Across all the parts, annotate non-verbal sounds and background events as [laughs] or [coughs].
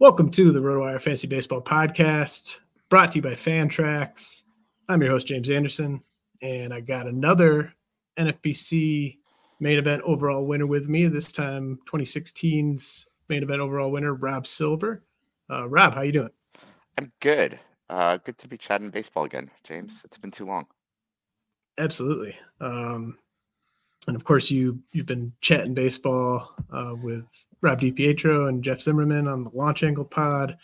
Welcome to the RotoWire Fantasy Baseball Podcast, brought to you by Fantrax. I'm your host, James Anderson, and I got another NFBC main event overall winner with me. This time, 2016's main event overall winner, Rob Silver. Uh, Rob, how you doing? I'm good. Uh, good to be chatting baseball again, James. It's been too long. Absolutely. Um, and of course, you you've been chatting baseball uh, with Rob DiPietro and Jeff Zimmerman on the Launch Angle Pod.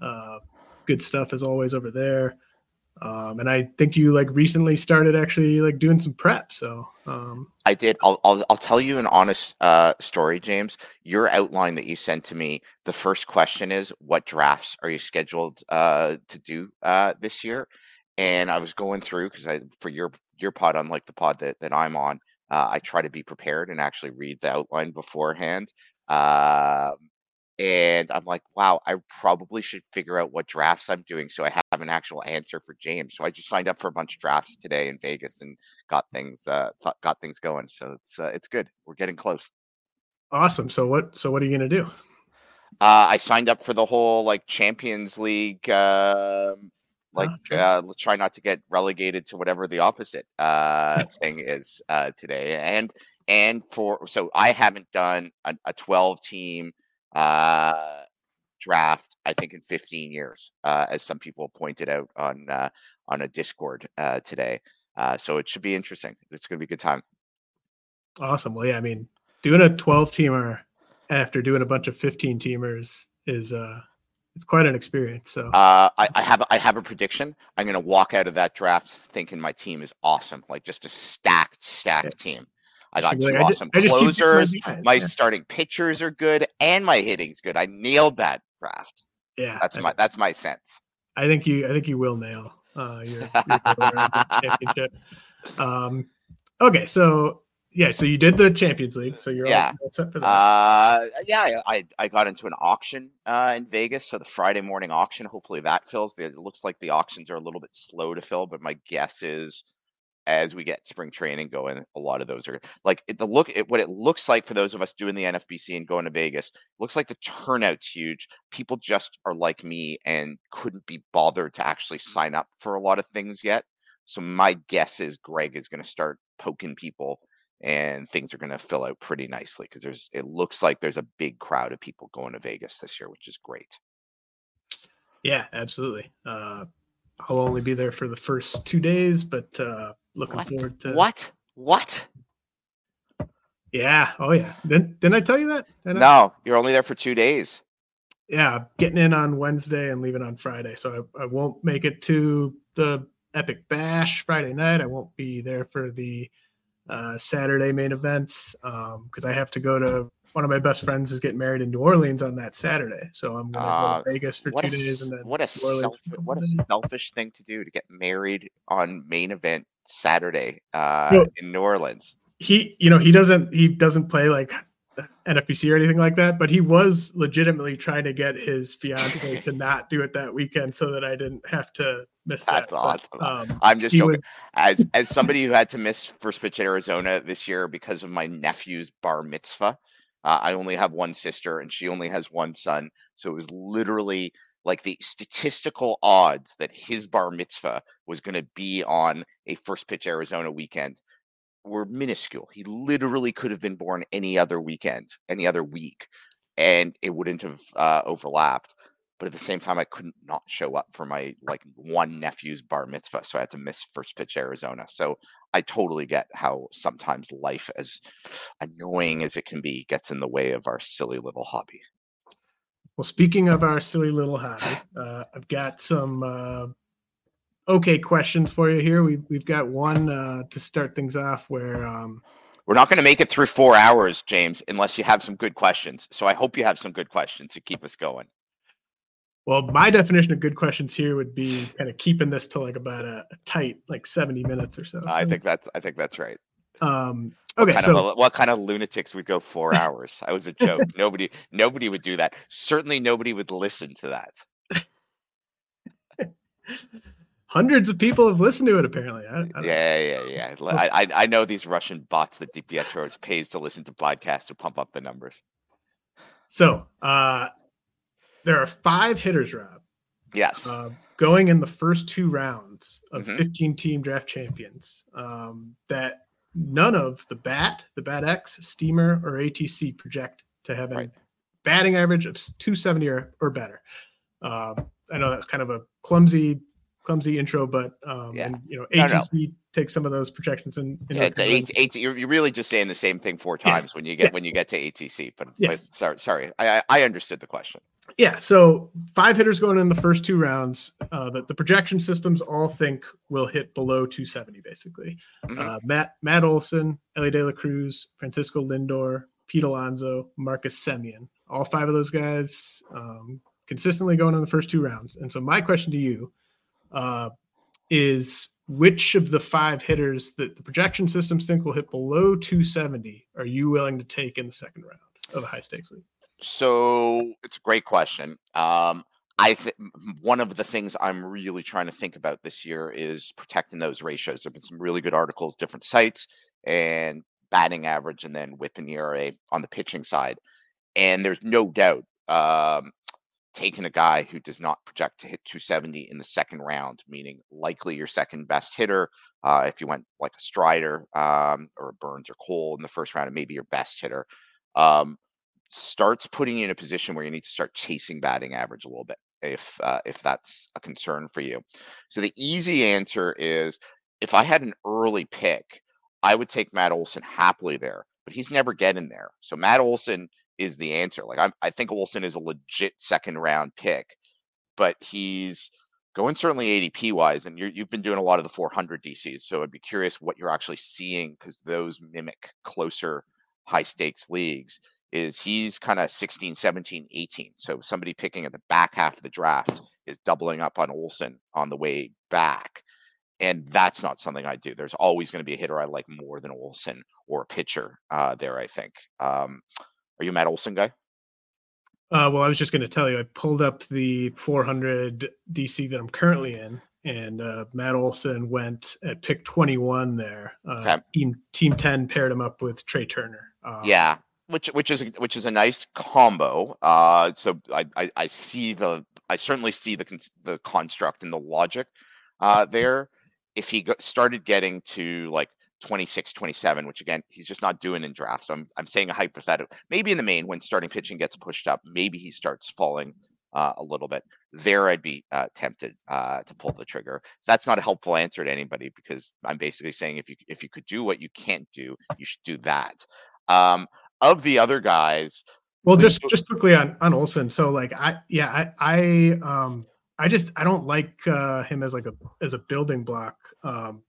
Uh, good stuff as always over there. Um, and I think you like recently started actually like doing some prep. So um, I did. I'll, I'll I'll tell you an honest uh, story, James. Your outline that you sent to me. The first question is, what drafts are you scheduled uh, to do uh, this year? And I was going through because I for your your pod, unlike the pod that that I'm on, uh, I try to be prepared and actually read the outline beforehand. Um, and I'm like, wow, I probably should figure out what drafts I'm doing so I have an actual answer for James. So I just signed up for a bunch of drafts today in Vegas and got things uh, got things going. So it's uh, it's good. We're getting close. Awesome. So what so what are you gonna do? Uh, I signed up for the whole like Champions League. Uh, like, oh, uh, let's try not to get relegated to whatever the opposite uh, thing is uh, today. And and for so I haven't done a, a 12 team uh, draft, I think, in 15 years, uh, as some people pointed out on uh, on a Discord uh, today. Uh, so it should be interesting. It's going to be a good time. Awesome. Well, yeah, I mean, doing a 12 teamer after doing a bunch of 15 teamers is uh it's quite an experience. So uh, I, I have I have a prediction. I'm going to walk out of that draft thinking my team is awesome, like just a stacked stacked yeah. team. I got two I awesome just, closers. My, my yeah. starting pitchers are good, and my hitting's good. I nailed that draft. Yeah, that's my that's my sense. I think you I think you will nail uh, your, your [laughs] championship. Um, okay, so yeah, so you did the Champions League, so you're yeah. all set for that. Uh, yeah, I I got into an auction uh, in Vegas, so the Friday morning auction. Hopefully that fills. It looks like the auctions are a little bit slow to fill, but my guess is as we get spring training going, a lot of those are like the look at what it looks like for those of us doing the NFBC and going to Vegas. Looks like the turnout's huge. People just are like me and couldn't be bothered to actually sign up for a lot of things yet. So my guess is Greg is going to start poking people and things are going to fill out pretty nicely because there's it looks like there's a big crowd of people going to Vegas this year, which is great. Yeah, absolutely. Uh, I'll only be there for the first two days, but uh, looking what? forward to what? What? Yeah. Oh yeah. Didn't didn't I tell you that? no, I? you're only there for two days. Yeah, getting in on Wednesday and leaving on Friday, so I, I won't make it to the Epic Bash Friday night. I won't be there for the uh, Saturday main events because um, I have to go to one of my best friends is getting married in New Orleans on that Saturday, so I'm going to uh, go to Vegas for two a, days and then what a self, what a selfish thing to do to get married on main event Saturday uh, in New Orleans. He, you know, he doesn't he doesn't play like NFBC or anything like that, but he was legitimately trying to get his fiance [laughs] to not do it that weekend so that I didn't have to miss That's that. awesome. But, um, I'm just joking. Was... as as somebody who had to miss first pitch at Arizona this year because of my nephew's bar mitzvah. Uh, I only have one sister and she only has one son, so it was literally like the statistical odds that his bar mitzvah was going to be on a first pitch Arizona weekend were minuscule. He literally could have been born any other weekend, any other week. and it wouldn't have uh, overlapped. But at the same time, I couldn't not show up for my like one nephew's bar mitzvah, so I had to miss first pitch Arizona. So I totally get how sometimes life, as annoying as it can be, gets in the way of our silly little hobby. Well, speaking of our silly little hobby, uh, I've got some uh, okay questions for you here. We've we've got one uh, to start things off where um, we're not going to make it through four hours, James, unless you have some good questions. So I hope you have some good questions to keep us going. Well, my definition of good questions here would be kind of keeping this to like about a, a tight, like seventy minutes or so. I think that's I think that's right. Um, okay, Kind so of what kind of lunatics would go four [laughs] hours? I was a joke. nobody, nobody would do that. Certainly, nobody would listen to that. [laughs] hundreds of people have listened to it. Apparently, I, I Yeah, yeah, yeah. I know these Russian bots that DiPietro pays to listen to podcasts to pump up the numbers. So uh, there are five hitters, Rob, Yes. uh, going in the first two rounds of Mhm. 15 team draft champions um, that none of the BAT, the BAT X, Steamer, or ATC project to have a Right. batting average of s- 270 or, or better. Um, I know that's kind of a clumsy, clumsy intro, but um, Yeah. and, you know No, no. ATC takes some of those projections in Yeah, account. AT, you're, you're really just saying the same thing four Yes, times when you get yes. when you get to ATC. But, Yes. but sorry, sorry, I, I understood the question. Yeah, so five hitters going in the first two rounds uh, that the projection systems all think will hit below 270, basically. Mhm. Uh, Matt Matt Olson, Elly De La Cruz, Francisco Lindor, Pete Alonso, Marcus Semien. All five of those guys um, consistently going in the first two rounds. And so my question to you uh, is which of the five hitters that the projection systems think will hit below 270 are you willing to take in the second round of a high stakes league? So it's a great question. Um, I think one of the things I'm really trying to think about this year is protecting those ratios. There've been some really good articles, different sites, and batting average, and then whip and ERA on the pitching side. And there's no doubt um, taking a guy who does not project to hit 270 in the second round, meaning likely your second best hitter. Uh, if you went like a Strider um, or a Burnes or Cole in the first round, and maybe your best hitter. Um, starts putting you in a position where you need to start chasing batting average a little bit if uh, if that's a concern for you. So the easy answer is if I had an early pick, I would take Matt Olson happily there, but he's never getting there. So Matt Olson is the answer. Like I'm, I think Olson is a legit second round pick, but he's going certainly ADP wise, and you're, you've been doing a lot of the 400 DCs. So I'd be curious what you're actually seeing because those mimic closer high stakes leagues is he's kind of 16, 17, 18. So somebody picking at the back half of the draft is doubling up on Olson on the way back. And that's not something I do. There's always going to be a hitter I like more than Olson or a pitcher uh, there, I think. Um, are you a Matt Olson guy? Uh, well, I was just going to tell you, I pulled up the 400 DC that I'm currently in, and uh, Matt Olson went at pick 21 there. Uh, Okay. Team Team 10 paired him up with Trea Turner. Um, yeah, which which is a, which is a nice combo. Uh, so I, I I see the I certainly see the the construct and the logic uh, there. If he started getting to like 26, 27, which again he's just not doing in drafts. So I'm I'm saying a hypothetical. Maybe in the main when starting pitching gets pushed up, maybe he starts falling. Uh, a little bit there, I'd be uh, tempted uh, to pull the trigger. That's not a helpful answer to anybody because I'm basically saying if you if you could do what you can't do, you should do that. Um, of the other guys, Well, just just quickly on on Olson. So like I yeah I I um I just I don't like uh, him as like a as a building block um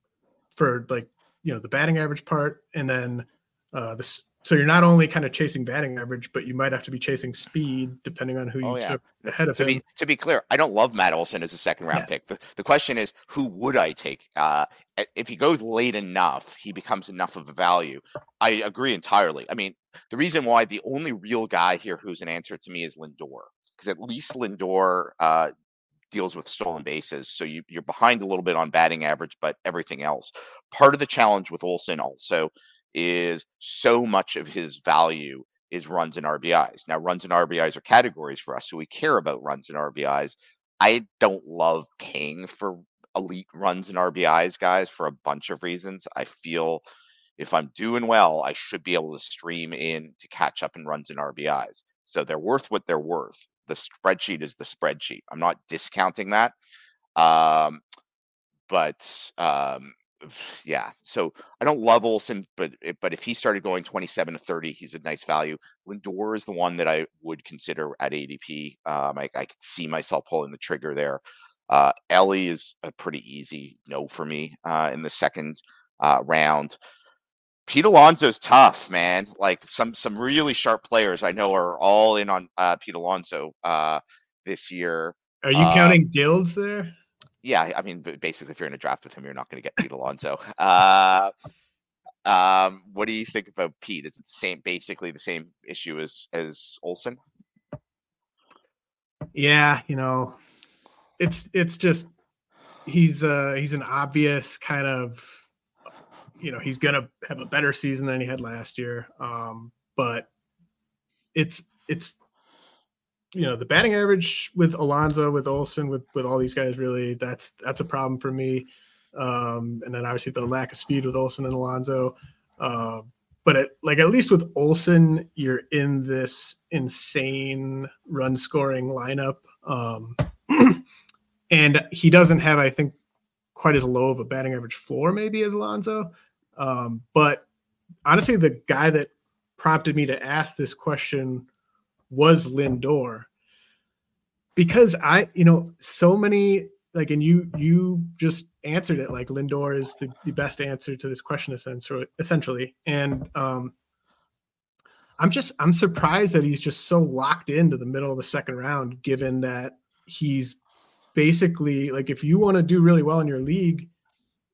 for like you know the batting average part and then uh this so you're not only kind of chasing batting average but you might have to be chasing speed depending on who you Oh, yeah. took ahead of to him. be to be clear, I don't love Matt Olson as a second round Yeah. pick. The, the question is, who would I take? Uh, if he goes late enough, he becomes enough of a value. I agree entirely. I mean, the reason why the only real guy here who's an answer to me is Lindor, because at least Lindor uh, deals with stolen bases, so you, you're behind a little bit on batting average, but everything else. Part of the challenge with Olson also is so much of his value is runs and RBIs. Now, runs and RBIs are categories for us, so we care about runs and RBIs. I don't love paying for elite runs and RBIs, guys, for a bunch of reasons. I feel if I'm doing well, I should be able to stream in to catch up in runs and RBIs. So they're worth what they're worth. The spreadsheet is the spreadsheet. I'm not discounting that. Um, but um, [sighs] yeah, so I don't love Olson, but but if he started going 27 to 30, he's a nice value. Lindor is the one that I would consider at ADP. Um, I, I could see myself pulling the trigger there. Uh, Elly is a pretty easy no for me uh, in the second uh, round. Pete Alonso's tough, man. Like some some really sharp players I know are all in on uh, Pete Alonso uh, this year. Are you um, counting guilds there? Yeah, I mean, basically, if you're in a draft with him, you're not going to get Pete Alonso. Uh, um, what do you think about Pete? Is it the same, basically the same issue as as Olson? Yeah, you know, it's it's just he's uh he's an obvious kind of you know he's gonna have a better season than he had last year. Um, but it's it's you know the batting average with Alonso, with Olson, with with all these guys really that's that's a problem for me. Um, and then obviously the lack of speed with Olson and Alonso. Uh, but like at least with Olson, you're in this insane run scoring lineup. Um, [clears throat] and he doesn't have, I think, quite as low of a batting average floor maybe as Alonso. Um, but honestly, the guy that prompted me to ask this question was Lindor. Because I, you know, so many like, and you you just answered it like Lindor is the, the best answer to this question essentially, and um, I'm just I'm surprised that he's just so locked into the middle of the second round, given that he's basically like if you want to do really well in your league,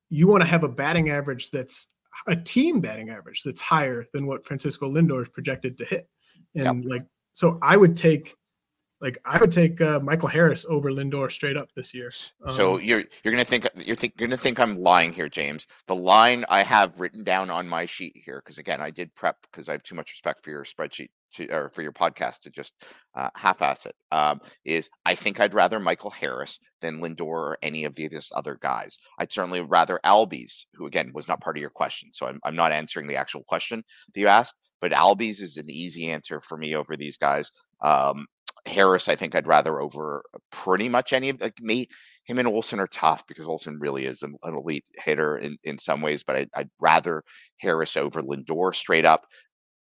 you want to have a batting average that's a team batting average that's higher than what Francisco Lindor is projected to hit. And yep. like, so I would take, like, I would take uh, Michael Harris over Lindor straight up this year. Um, so you're you're gonna think you're, think, you're gonna think I'm lying here, James. The line I have written down on my sheet here, because again, I did prep because I have too much respect for your spreadsheet to or for your podcast to just uh, half-ass it. Um, is I think I'd rather Michael Harris than Lindor or any of these other guys. I'd certainly rather Albies, who again was not part of your question, so I'm I'm not answering the actual question that you asked. But Albies is an easy answer for me over these guys. Um, Harris, I think I'd rather over pretty much any of like me. Him and Olson are tough because Olson really is an, an elite hitter in, in some ways, but I, would rather Harris over Lindor straight up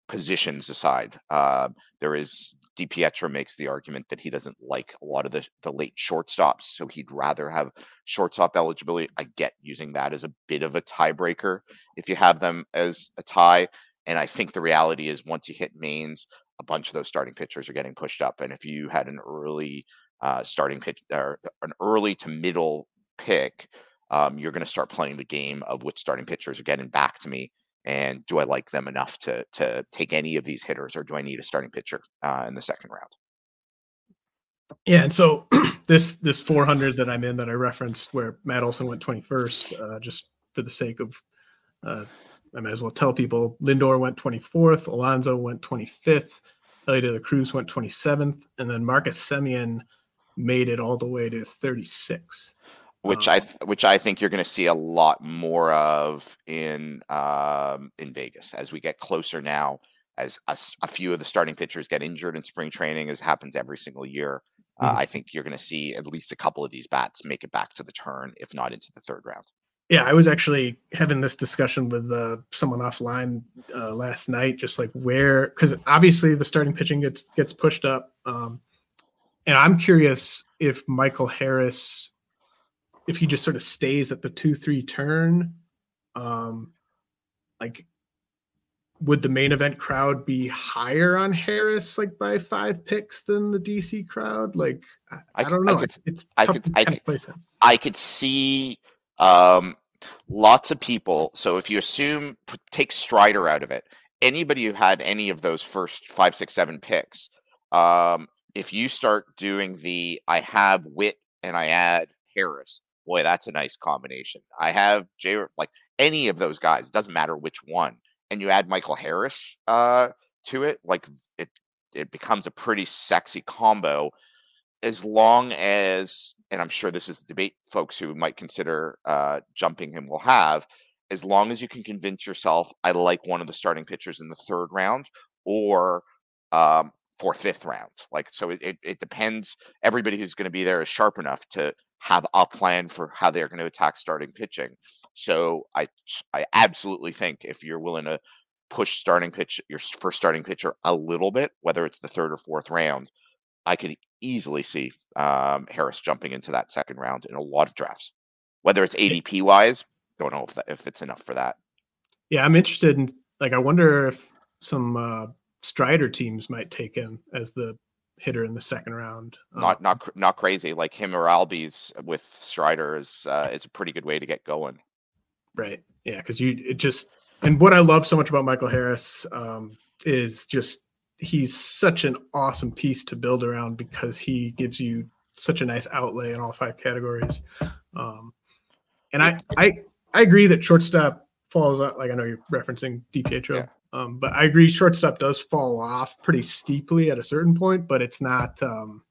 positions aside. Uh, there is DiPietro makes the argument that he doesn't like a lot of the, the late shortstops, so he'd rather have shortstop eligibility. I get using that as a bit of a tiebreaker if you have them as a tie. And I think the reality is once you hit mains, a bunch of those starting pitchers are getting pushed up. And if you had an early uh, starting pitch or an early to middle pick, um, you're going to start playing the game of which starting pitchers are getting back to me and do I like them enough to to take any of these hitters, or do I need a starting pitcher uh, in the second round? Yeah, and so [clears throat] this this 400 that I'm in that I referenced, where Matt Olson went 21st, uh, just for the sake of, uh, I might as well tell people Lindor went 24th, Alonso went 25th, Elly De La Cruz went 27th, and then Marcus Semien made it all the way to 36 which I um, which I think you're going to see a lot more of in um, in Vegas as we get closer now. As a, a, few of the starting pitchers get injured in spring training, as happens every single year, uh, mm-hmm. I think you're going to see at least a couple of these bats make it back to the turn, if not into the third round. Yeah, I was actually having this discussion with uh, someone offline uh, last night, just like where, because obviously the starting pitching gets gets pushed up, um, and I'm curious if Michael Harris if he just sort of stays at the two three turn, um, like would the main event crowd be higher on Harris like by five picks than the DC crowd? Like I, I, I don't know. I could, it's I could I could, I could see um, lots of people. So if you assume take Strider out of it, anybody who had any of those first five, six, seven picks, um, if you start doing the I have Witt and I add Harris, boy, that's a nice combination. I have Jay, like any of those guys, it doesn't matter which one, and you add Michael Harris uh, to it, like it, it becomes a pretty sexy combo. As long as, and I'm sure this is the debate folks who might consider uh, jumping him will have, as long as you can convince yourself, I like one of the starting pitchers in the third round, or um, fourth, fifth round. Like so, it it, it depends. Everybody who's going to be there is sharp enough to have a plan for how they're going to attack starting pitching. So I I absolutely think if you're willing to push starting pitch your first starting pitcher a little bit, whether it's the third or fourth round, I could easily see um, Harris jumping into that second round in a lot of drafts. Whether it's ADP wise, don't know if that, if it's enough for that. Yeah, I'm interested in like I wonder if some uh, Strider teams might take him as the hitter in the second round. Not um, not not crazy like him or Albies with Strider is uh, is a pretty good way to get going. Right. Yeah, because you it just and what I love so much about Michael Harris um, is just he's such an awesome piece to build around because he gives you such a nice outlay in all five categories. Um, and I, I I agree that shortstop falls out. Like I know you're referencing DiPietro, yeah. Um, but I agree shortstop does fall off pretty steeply at a certain point, but it's not. Um,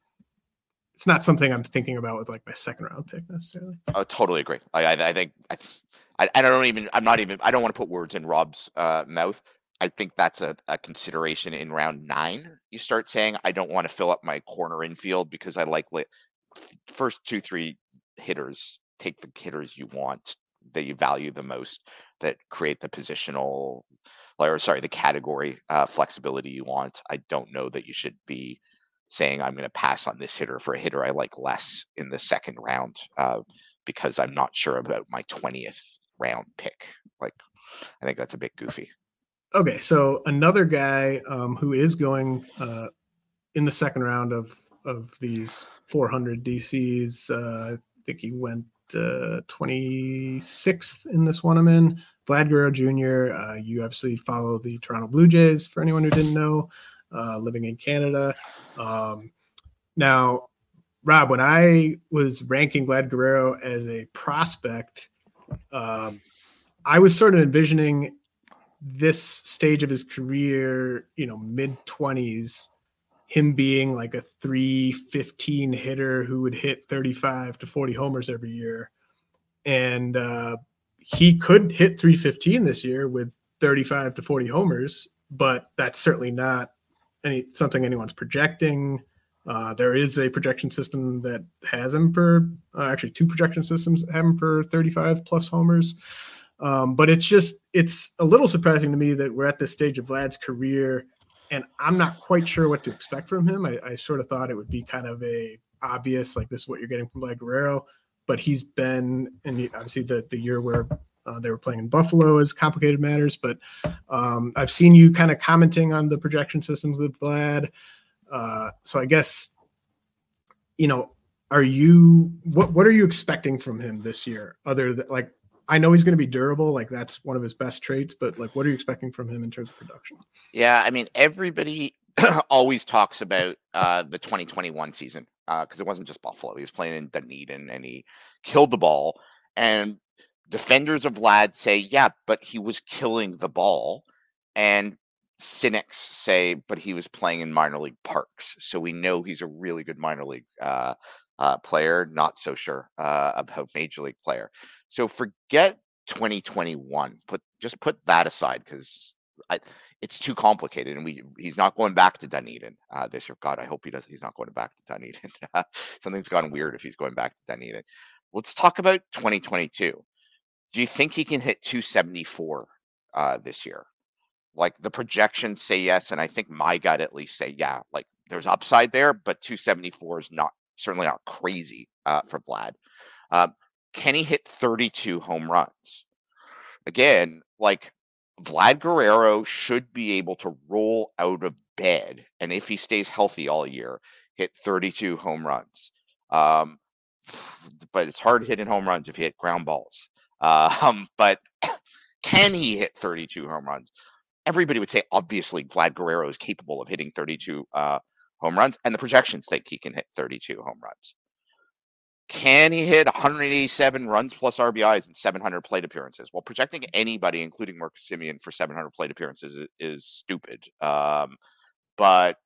it's not something I'm thinking about with like my second round pick necessarily. I totally agree. I, I, I think I, I, don't even. I'm not even. I don't want to put words in Rob's uh, mouth. I think that's a, a consideration in round nine. You start saying, I don't want to fill up my corner infield because I like li- first two, three hitters. Take the hitters you want that you value the most that create the positional or sorry the category uh, flexibility you want? I don't know that you should be saying i'm going to pass on this hitter for a hitter i like less in the second round uh, because i'm not sure about my 20th round pick. Like i think that's a bit goofy. Okay so another guy um, who is going uh, in the second round of of these 400 dcs uh, i think he went uh, 26th in this one I'm in. Vlad Guerrero Jr. Uh, you obviously follow the Toronto Blue Jays for anyone who didn't know, uh, living in Canada. Um, now, Rob, when I was ranking Vlad Guerrero as a prospect, um, I was sort of envisioning this stage of his career, you know, mid 20s, him being like a 315 hitter who would hit 35 to 40 homers every year. And uh, he could hit 315 this year with 35 to 40 homers, but that's certainly not any something anyone's projecting. Uh, there is a projection system that has him for uh, actually two projection systems have him for 35 plus homers. Um, but it's just it's a little surprising to me that we're at this stage of Vlad's career and I'm not quite sure what to expect from him. I, I, sort of thought it would be kind of a obvious, like this is what you're getting from Vlad Guerrero, but he's been, and obviously the the year where uh, they were playing in Buffalo is complicated matters, but um, I've seen you kind of commenting on the projection systems with Vlad. Uh, so I guess, you know, are you what what are you expecting from him this year? Other than like I know he's going to be durable. Like that's one of his best traits. But like, what are you expecting from him in terms of production? Yeah, I mean, everybody [clears throat] always talks about uh, the 2021 season because uh, it wasn't just Buffalo. He was playing in Dunedin and he killed the ball. And defenders of Vlad say, yeah, but he was killing the ball. And cynics say, but he was playing in minor league parks. So we know he's a really good minor league uh, uh, player. Not so sure uh, about major league player. So forget 2021. Put just put that aside because it's too complicated, and we he's not going back to Dunedin uh, this year. God, I hope he does. He's not going back to Dunedin. [laughs] Something's gone weird if he's going back to Dunedin. Let's talk about 2022. Do you think he can hit 274 uh, this year? Like the projections say yes, and I think my gut at least say yeah. Like there's upside there, but 274 is not certainly not crazy uh, for Vlad. Um, can he hit 32 home runs? Again, like Vlad Guerrero should be able to roll out of bed, and if he stays healthy all year, hit 32 home runs. Um, [sighs] but it's hard hitting home runs if he hit ground balls. [laughs] Um, but [coughs] can he hit 32 home runs? Everybody would say, obviously, Vlad Guerrero is capable of hitting 32 uh, home runs, and the projections think he can hit 32 home runs. Can he hit 187 runs plus RBIs and 700 plate appearances? Well, projecting anybody, including Marcus Semien, for 700 plate appearances is, is stupid. Um, but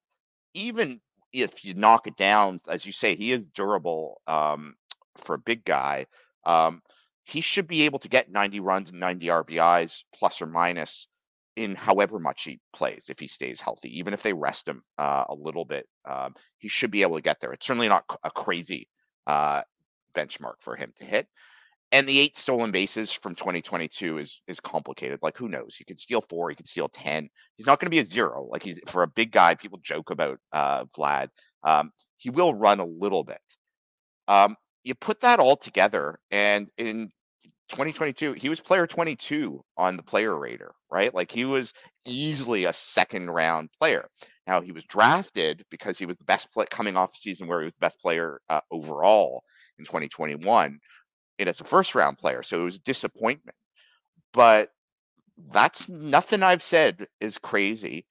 even if you knock it down, as you say, he is durable um, for a big guy. Um, he should be able to get 90 runs and 90 RBIs plus or minus in however much he plays if he stays healthy. Even if they rest him uh, a little bit, um, he should be able to get there. It's certainly not a crazy uh, benchmark for him to hit. And the eight stolen bases from 2022 is is complicated. Like who knows? He could steal four, he could steal ten. He's not going to be a zero. Like he's for a big guy. People joke about uh, Vlad. Um, he will run a little bit. Um, you put that all together, and in 2022, he was player 22 on the player rater, right? Like he was easily a second round player. Now he was drafted because he was the best play coming off a season where he was the best player uh, overall in 2021 and as a first round player. So it was a disappointment. But that's nothing I've said is crazy.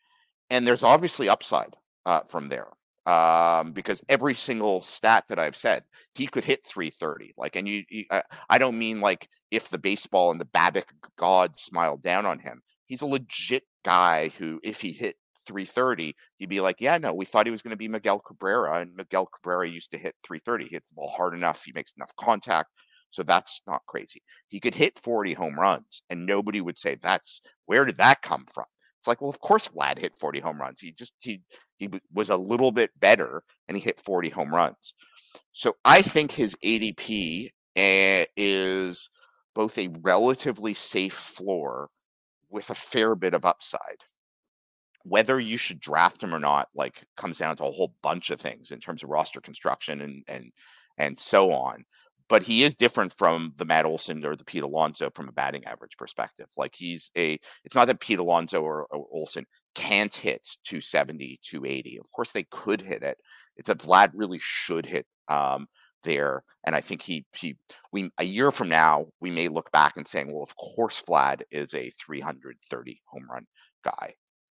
And there's obviously upside uh, from there um, because every single stat that I've said, he could hit 330. Like, and you, you I, I, don't mean like if the baseball and the BABIP god smiled down on him. He's a legit guy who, if he hit 330, you'd be like, yeah, no, we thought he was going to be Miguel Cabrera, and Miguel Cabrera used to hit 330. He hits the ball hard enough, he makes enough contact. So that's not crazy. He could hit 40 home runs, and nobody would say that's where did that come from? It's like, well, of course Vlad hit 40 home runs. He just he he was a little bit better and he hit 40 home runs. So I think his ADP eh, is both a relatively safe floor with a fair bit of upside. Whether you should draft him or not, like, comes down to a whole bunch of things in terms of roster construction and and and so on. But he is different from the Matt Olson or the Pete Alonso from a batting average perspective. Like he's a, it's not that Pete Alonso or, or Olson can't hit 270, 280. Of course, they could hit it. It's that Vlad really should hit um, there. And I think he he we a year from now we may look back and saying, well, of course Vlad is a 330 home run guy.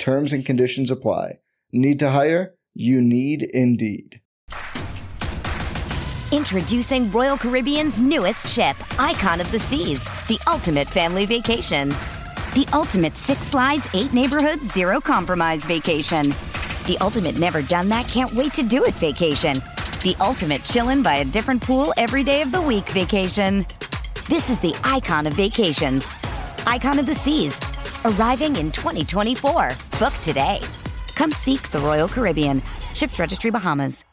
Terms and conditions apply. Need to hire? You need Indeed. Introducing Royal Caribbean's newest ship, Icon of the Seas, the ultimate family vacation. The ultimate six slides, eight neighborhoods, zero compromise vacation. The ultimate never done that, can't wait to do it vacation. The ultimate chillin' by a different pool every day of the week vacation. This is the icon of vacations. Icon of the Seas, arriving in 2024. Book today. Come seek the Royal Caribbean. Ships Registry Bahamas.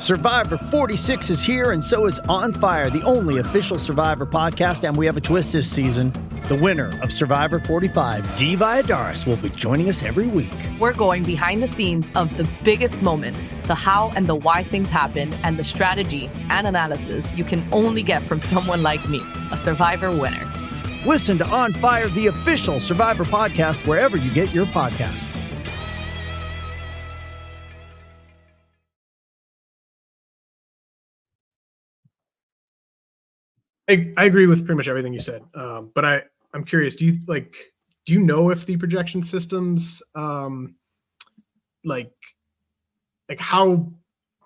Survivor 46 is here, and so is On Fire, the only official Survivor podcast. And we have a twist this season. The winner of Survivor 45, Dee Valladares, will be joining us every week. We're going behind the scenes of the biggest moments, the how and the why things happen, and the strategy and analysis you can only get from [laughs] someone like me, a Survivor winner. Listen to On Fire, the official Survivor podcast, wherever you get your podcast. I, I agree with pretty much everything you said. Um, but I, I'm curious, do you like, do you know if the projection systems, um, like, like how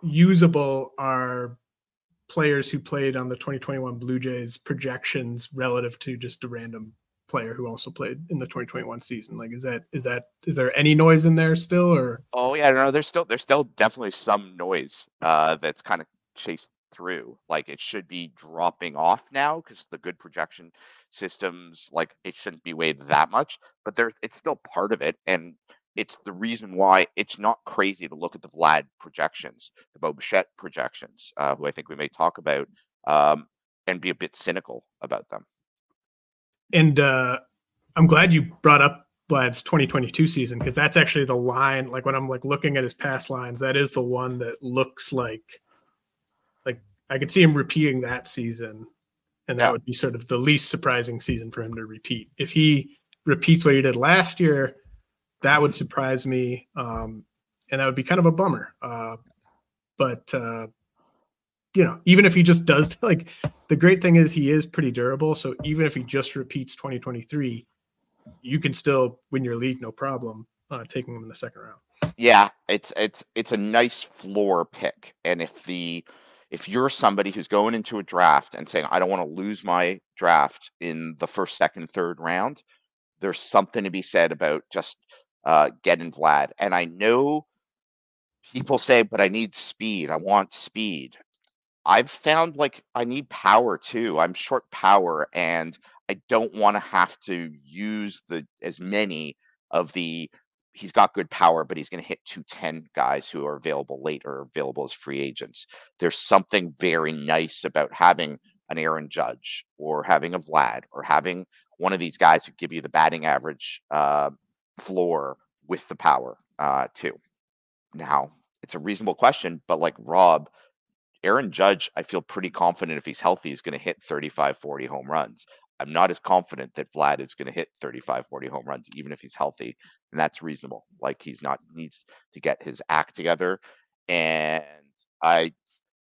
usable are players who played on the 2021 Blue Jays projections relative to just a random player who also played in the 2021 season? Like, is that is that is there any noise in there still, or? Oh yeah, no, there's still there's still definitely some noise uh, that's kind of chased through. Like it should be dropping off now because the good projection systems, like it shouldn't be weighed that much, but there's it's still part of it. And it's the reason why it's not crazy to look at the Vlad projections, the Bo Bichette projections, uh, who I think we may talk about, um, and be a bit cynical about them. And uh, I'm glad you brought up Vlad's 2022 season because that's actually the line. Like when I'm like looking at his past lines, that is the one that looks like like I could see him repeating that season, and that Yeah. would be sort of the least surprising season for him to repeat. If he repeats what he did last year, that would surprise me, um, and that would be kind of a bummer. Uh, but uh, you know, even if he just does [laughs] like the great thing is he is pretty durable. So even if he just repeats 2023, you can still win your league no problem uh, taking him in the second round. Yeah, it's it's it's a nice floor pick. And if the if you're somebody who's going into a draft and saying I don't want to lose my draft in the first, second, third round, there's something to be said about just uh, getting Vlad. And I know people say, but I need speed. I want speed. I've found like I need power too. I'm short power and I don't want to have to use the as many of the he's got good power, but he's going to hit 210 guys who are available late or available as free agents. There's something very nice about having an Aaron Judge or having a Vlad or having one of these guys who give you the batting average uh, floor with the power uh, too. Now, it's a reasonable question, but like Rob, Aaron Judge, I feel pretty confident if he's healthy, he's going to hit 35, 40 home runs. I'm not as confident that Vlad is going to hit 35, 40 home runs, even if he's healthy. And that's reasonable. Like he's not needs to get his act together. And I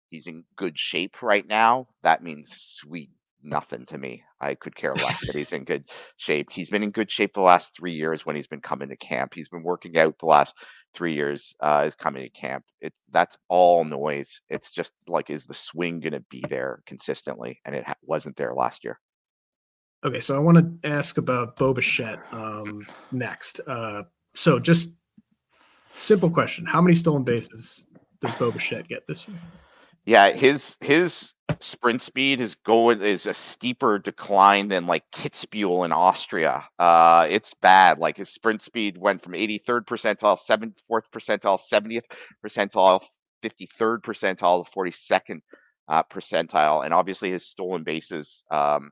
he's in good shape right now. That means sweet nothing to me. I could care less that he's in [laughs] good shape. He's been in good shape the last three years when he's been coming to camp. He's been working out the last three years uh, is coming to camp. It's that's all noise. It's just like is the swing going to be there consistently, and it ha- wasn't there last year. Okay, so I want to ask about Bo Bichette um, next. Uh, so just simple question: How many stolen bases does Bo Bichette get this year? Yeah, his his sprint speed is going is a steeper decline than like Kitzbühel in Austria. Uh, it's bad. Like his sprint speed went from 83rd percentile, 74th percentile, 70th percentile, 53rd percentile, to 42nd uh, percentile, and obviously his stolen bases um,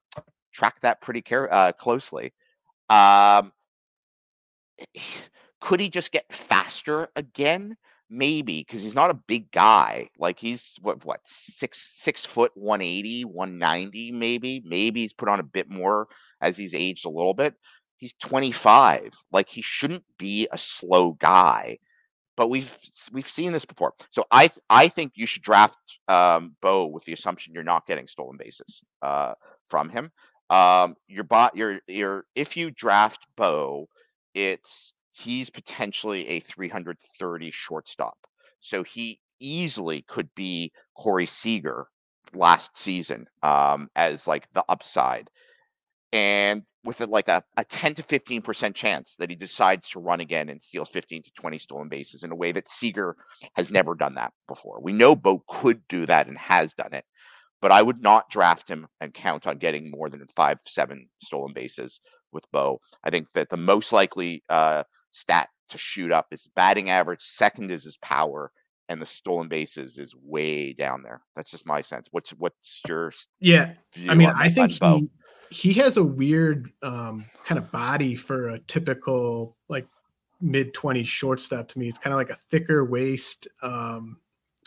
track that pretty care uh, closely. Um, [sighs] could he just get faster again? Maybe because he's not a big guy. Like he's what what six six foot 180, 190, maybe. Maybe he's put on a bit more as he's aged a little bit. He's 25. Like he shouldn't be a slow guy. But we've we've seen this before. So I I think you should draft um, Bo with the assumption you're not getting stolen bases uh, from him. Um, your bot your your if you draft Bo, it's he's potentially a 330 shortstop. So he easily could be Corey Seager last season um, as like the upside. And with a, like a, a 10 to 15% chance that he decides to run again and steals 15 to 20 stolen bases in a way that Seager has never done that before. We know Bo could do that and has done it, but I would not draft him and count on getting more than five, seven stolen bases with Bo. I think that the most likely uh, stat to shoot up is batting average. Second is his power, and the stolen bases is way down there. That's just my sense. What's what's your Yeah, I mean, I think he he has a weird um, kind of body for a typical like mid 20s shortstop to me. It's kind of like a thicker waist. Um,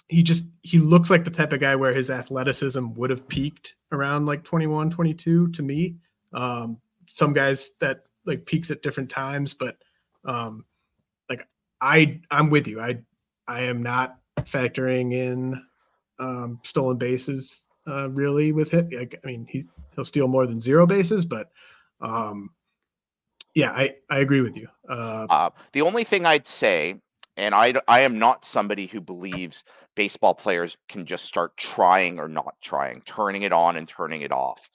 he just he looks like the type of guy where his athleticism would have peaked around like 21, 22 to me. Um, some guys that like peaks at different times, but um, like I I'm with you. I I am not factoring in um, stolen bases uh, really with it. Like, I mean, he's he'll steal more than zero bases, but um, yeah, I I agree with you. Uh, Uh, the only thing I'd say, and I, I am not somebody who believes baseball players can just start trying or not trying, turning it on and turning it off.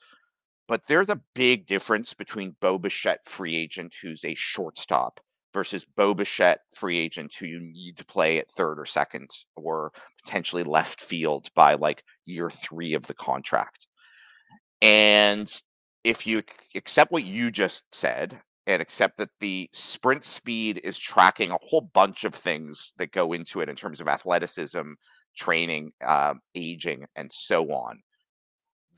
But there's a big difference between Bo Bichette free agent, who's a shortstop, versus Bo Bichette free agent, who you need to play at third or second or potentially left field by like year three of the contract. And if you accept what you just said and accept that the sprint speed is tracking a whole bunch of things that go into it in terms of athleticism, training, um, aging, and so on,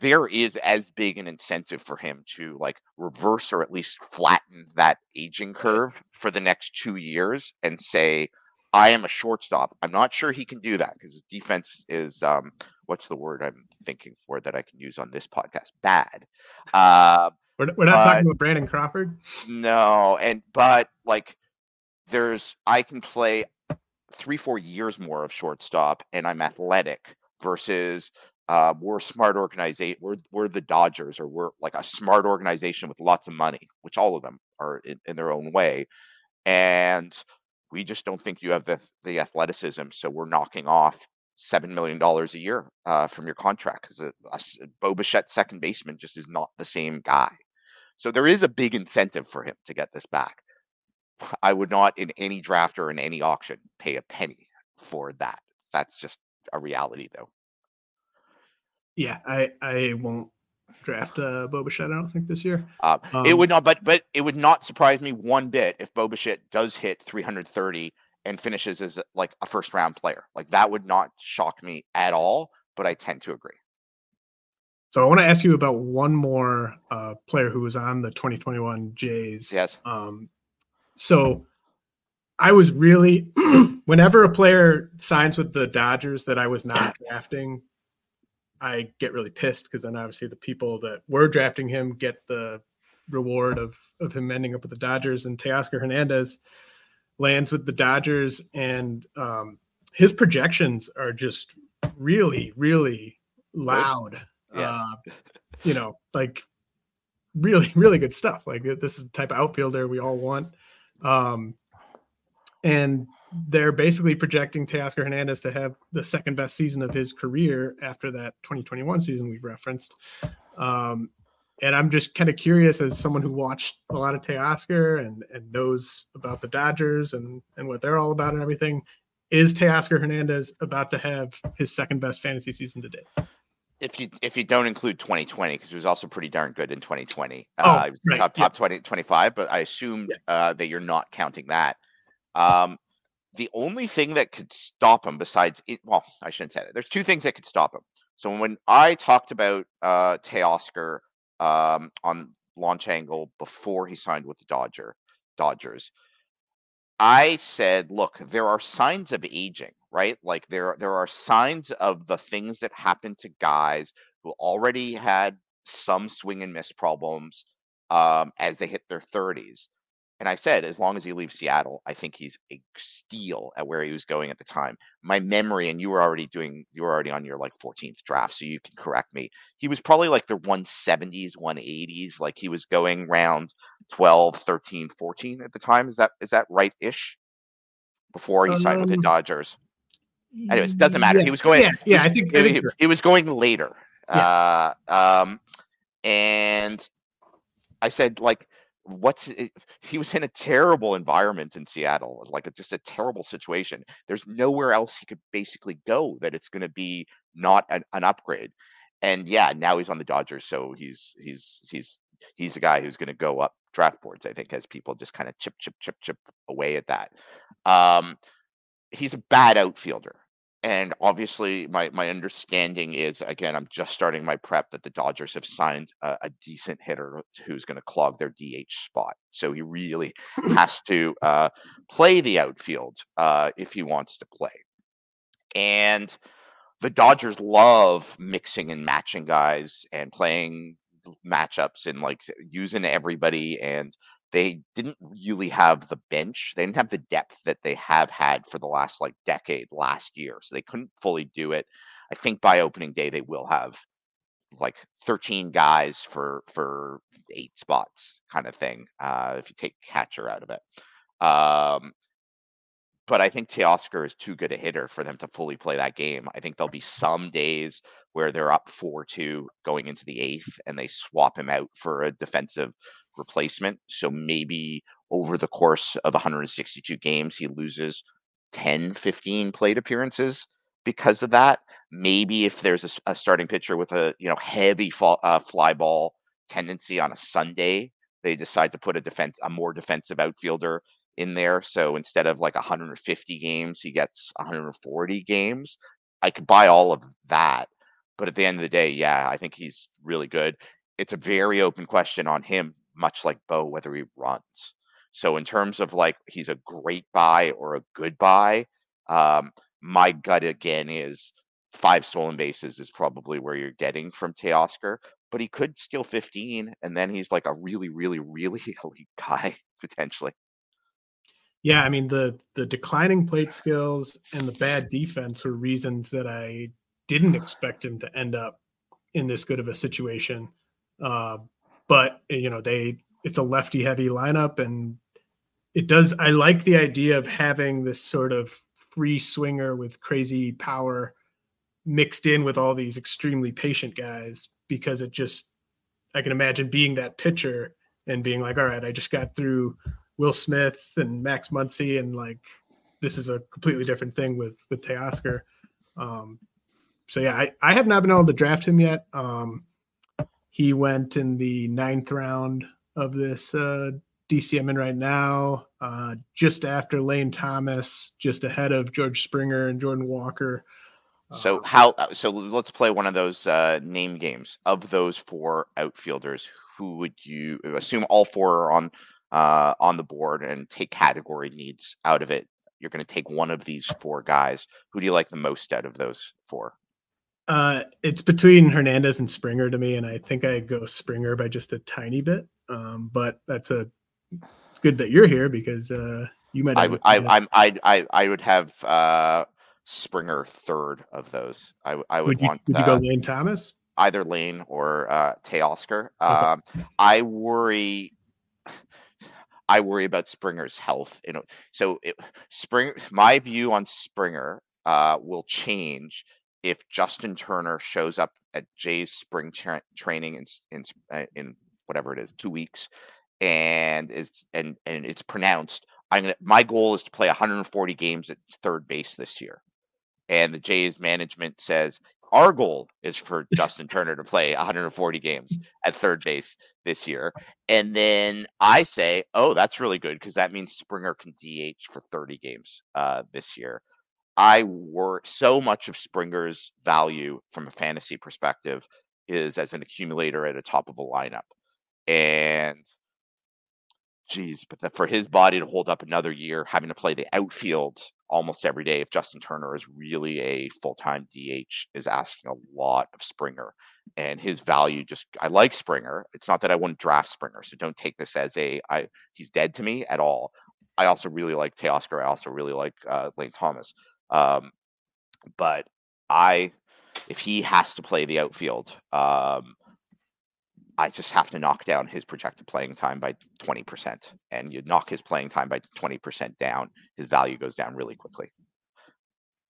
there is as big an incentive for him to like reverse or at least flatten that aging curve for the next two years and say, I am a shortstop. I'm not sure he can do that because his defense is um, what's the word I'm thinking for that I can use on this podcast? Bad. Uh, we're, we're not talking about Brandon Crawford. No, and but like there's I can play three four years more of shortstop and I'm athletic versus uh, we're a smart organization. We're we're the Dodgers, or we're like a smart organization with lots of money, which all of them are in, in their own way. And we just don't think you have the the athleticism, so we're knocking off seven million dollars a year uh, from your contract because a, a second baseman just is not the same guy. So there is a big incentive for him to get this back. I would not in any draft or in any auction pay a penny for that. That's just a reality, though. Yeah, I I won't draft uh, Bo Bichette. I don't think this year. Uh, um, it would not, but but it would not surprise me one bit if Bo Bichette does hit 330 and finishes as like a first round player. Like that would not shock me at all. But I tend to agree. So I want to ask you about one more uh, player who was on the 2021 Jays. Yes. Um, so I was really, [clears throat] whenever a player signs with the Dodgers that I was not [clears throat] drafting, I get really pissed because then obviously the people that were drafting him get the reward of of him ending up with the Dodgers and Teoscar Hernandez lands with the Dodgers and um, his projections are just really really loud. Yes. Uh, you know, like really [laughs] really good stuff. Like this is the type of outfielder we all want. Um, and they're basically projecting Teoscar Hernandez to have the second best season of his career after that 2021 season we referenced. Um, and I'm just kind of curious as someone who watched a lot of Teoscar and, and knows about the Dodgers and, and what they're all about and everything. Is Teoscar Hernandez about to have his second best fantasy season to date? If you if you don't include 2020, because he was also pretty darn good in 2020. Oh, uh, right, top top 20 25, but I assumed yeah. uh, that you're not counting that. Um, the only thing that could stop him besides it, well, I shouldn't say that. There's two things that could stop him. So when I talked about uh Teoscar um on launch angle before he signed with the Dodger Dodgers, I said, look, there are signs of aging, right? Like there there are signs of the things that happen to guys who already had some swing and miss problems um, as they hit their 30s. And I said, as long as he leaves Seattle, I think he's a steal at where he was going at the time. My memory, and you were already doing, you were already on your like 14th draft, so you can correct me. He was probably like the 170s, 180s, like he was going round 12, 13, 14 at the time. Is that is that right ish? Before he signed with the um, Dodgers. Anyways, it doesn't matter. Yeah, he was going. Yeah, yeah was, I think, I think he, he, was going later. Yeah. Uh, um, and I said like what's it, he was in a terrible environment in Seattle, like a, just a terrible situation. There's nowhere else he could basically go that it's going to be not an, an, upgrade. And yeah, now he's on the Dodgers, so he's he's he's he's a guy who's going to go up draft boards. I think as people just kind of chip chip chip chip away at that. Um, he's a bad outfielder and obviously my my understanding is again i'm just starting my prep that the dodgers have signed a, a decent hitter who's going to clog their dh spot. So he really [clears throat] has to uh, play the outfield uh, if he wants to play. And the dodgers love mixing and matching guys and playing matchups and like using everybody and they didn't really have the bench. They didn't have the depth that they have had for the last like decade last year. So they couldn't fully do it. I think by opening day they will have like 13 guys for for eight spots kind of thing uh if you take catcher out of it. Um but I think Teoscar is too good a hitter for them to fully play that game. I think there'll be some days where they're up 4-2 going into the eighth and they swap him out for a defensive replacement. So maybe over the course of 162 games, he loses 10, 15 plate appearances because of that. Maybe if there's a, a starting pitcher with a you know heavy fall, uh, fly ball tendency on a Sunday, they decide to put a defense a more defensive outfielder in there. So instead of like 150 games, he gets 140 games. I could buy all of that But at the end of the day, yeah, I think he's really good. It's a very open question on him, much like Bo, whether he runs. So in terms of like he's a great buy or a good buy, um, my gut again is five stolen bases is probably where you're getting from Teoscar, but he could steal 15 and then he's like a really, really, really [laughs] elite guy potentially. Yeah, I mean the the declining plate [sighs] skills and the bad defense were reasons that I didn't [sighs] expect him to end up in this good of a situation. Uh, but you know, they it's a lefty heavy lineup and it does I like the idea of having this sort of free swinger with crazy power mixed in with all these extremely patient guys because it just I can imagine being that pitcher and being like, all right, I just got through Will Smith and Max Muncy, and like this is a completely different thing with with Teoscar. Um, so yeah, I, I have not been able to draft him yet. Um, he went in the ninth round of this uh, DCM in right now, uh, just after Lane Thomas, just ahead of George Springer and Jordan Walker. So Uh, how? So let's play one of those uh, name games. Of those four outfielders, who would you assume all four are on uh, on the board and take category needs out of it? You're going to take one of these four guys. Who do you like the most out of those four? Uh, it's between Hernandez and Springer to me, and I think I go Springer by just a tiny bit. Um, but that's a it's good that you're here because uh, you might. I would. I. I'm. I. I. I would have uh, Springer third of those. I would, would you, want would you uh, go Lane Thomas? either Lane or uh, Teoscar. Um, I worry. I worry about Springer's health. You know, so it, Spring. My view on Springer uh, will change if Justin Turner shows up at Jay's spring tra- training in in uh, in whatever it is, two weeks, and is and and it's pronounced. I'm gonna. My goal is to play 140 games at third base this year, and the Jays management says our goal is for Justin Turner to play 140 games at third base this year. And then I say, oh, that's really good because that means Springer can DH for 30 games uh, this year. I work so much of Springer's value from a fantasy perspective is as an accumulator at the top of a lineup. And geez, but the, for his body to hold up another year, having to play the outfield almost every day, if Justin Turner is really a full time DH, is asking a lot of Springer. And his value just, I like Springer. It's not that I wouldn't draft Springer, so don't take this as a, I he's dead to me at all. I also really like Teoscar. I also really like uh, Lane Thomas. Um, but I, if he has to play the outfield, um, I just have to knock down his projected playing time by 20%. And you knock his playing time by 20% down, his value goes down really quickly.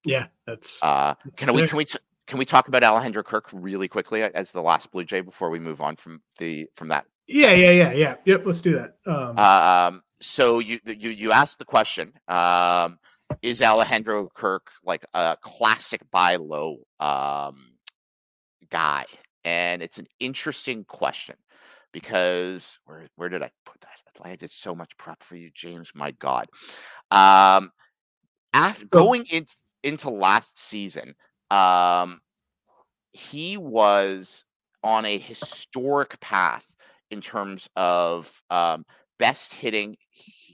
Yeah, that's Uh, can we can we can we talk about Alejandro Kirk really quickly as the last Blue Jay before we move on from the from that yeah, yeah, yeah, yeah. Yep, let's do that. Um, Um, so you you you asked the question: um, Is Alejandro Kirk like a classic buy low um, guy? And it's an interesting question because where where did I put that? I did so much prep for you, James. My God. Um, after going in, into last season, um, he was on a historic path in terms of um, best hitting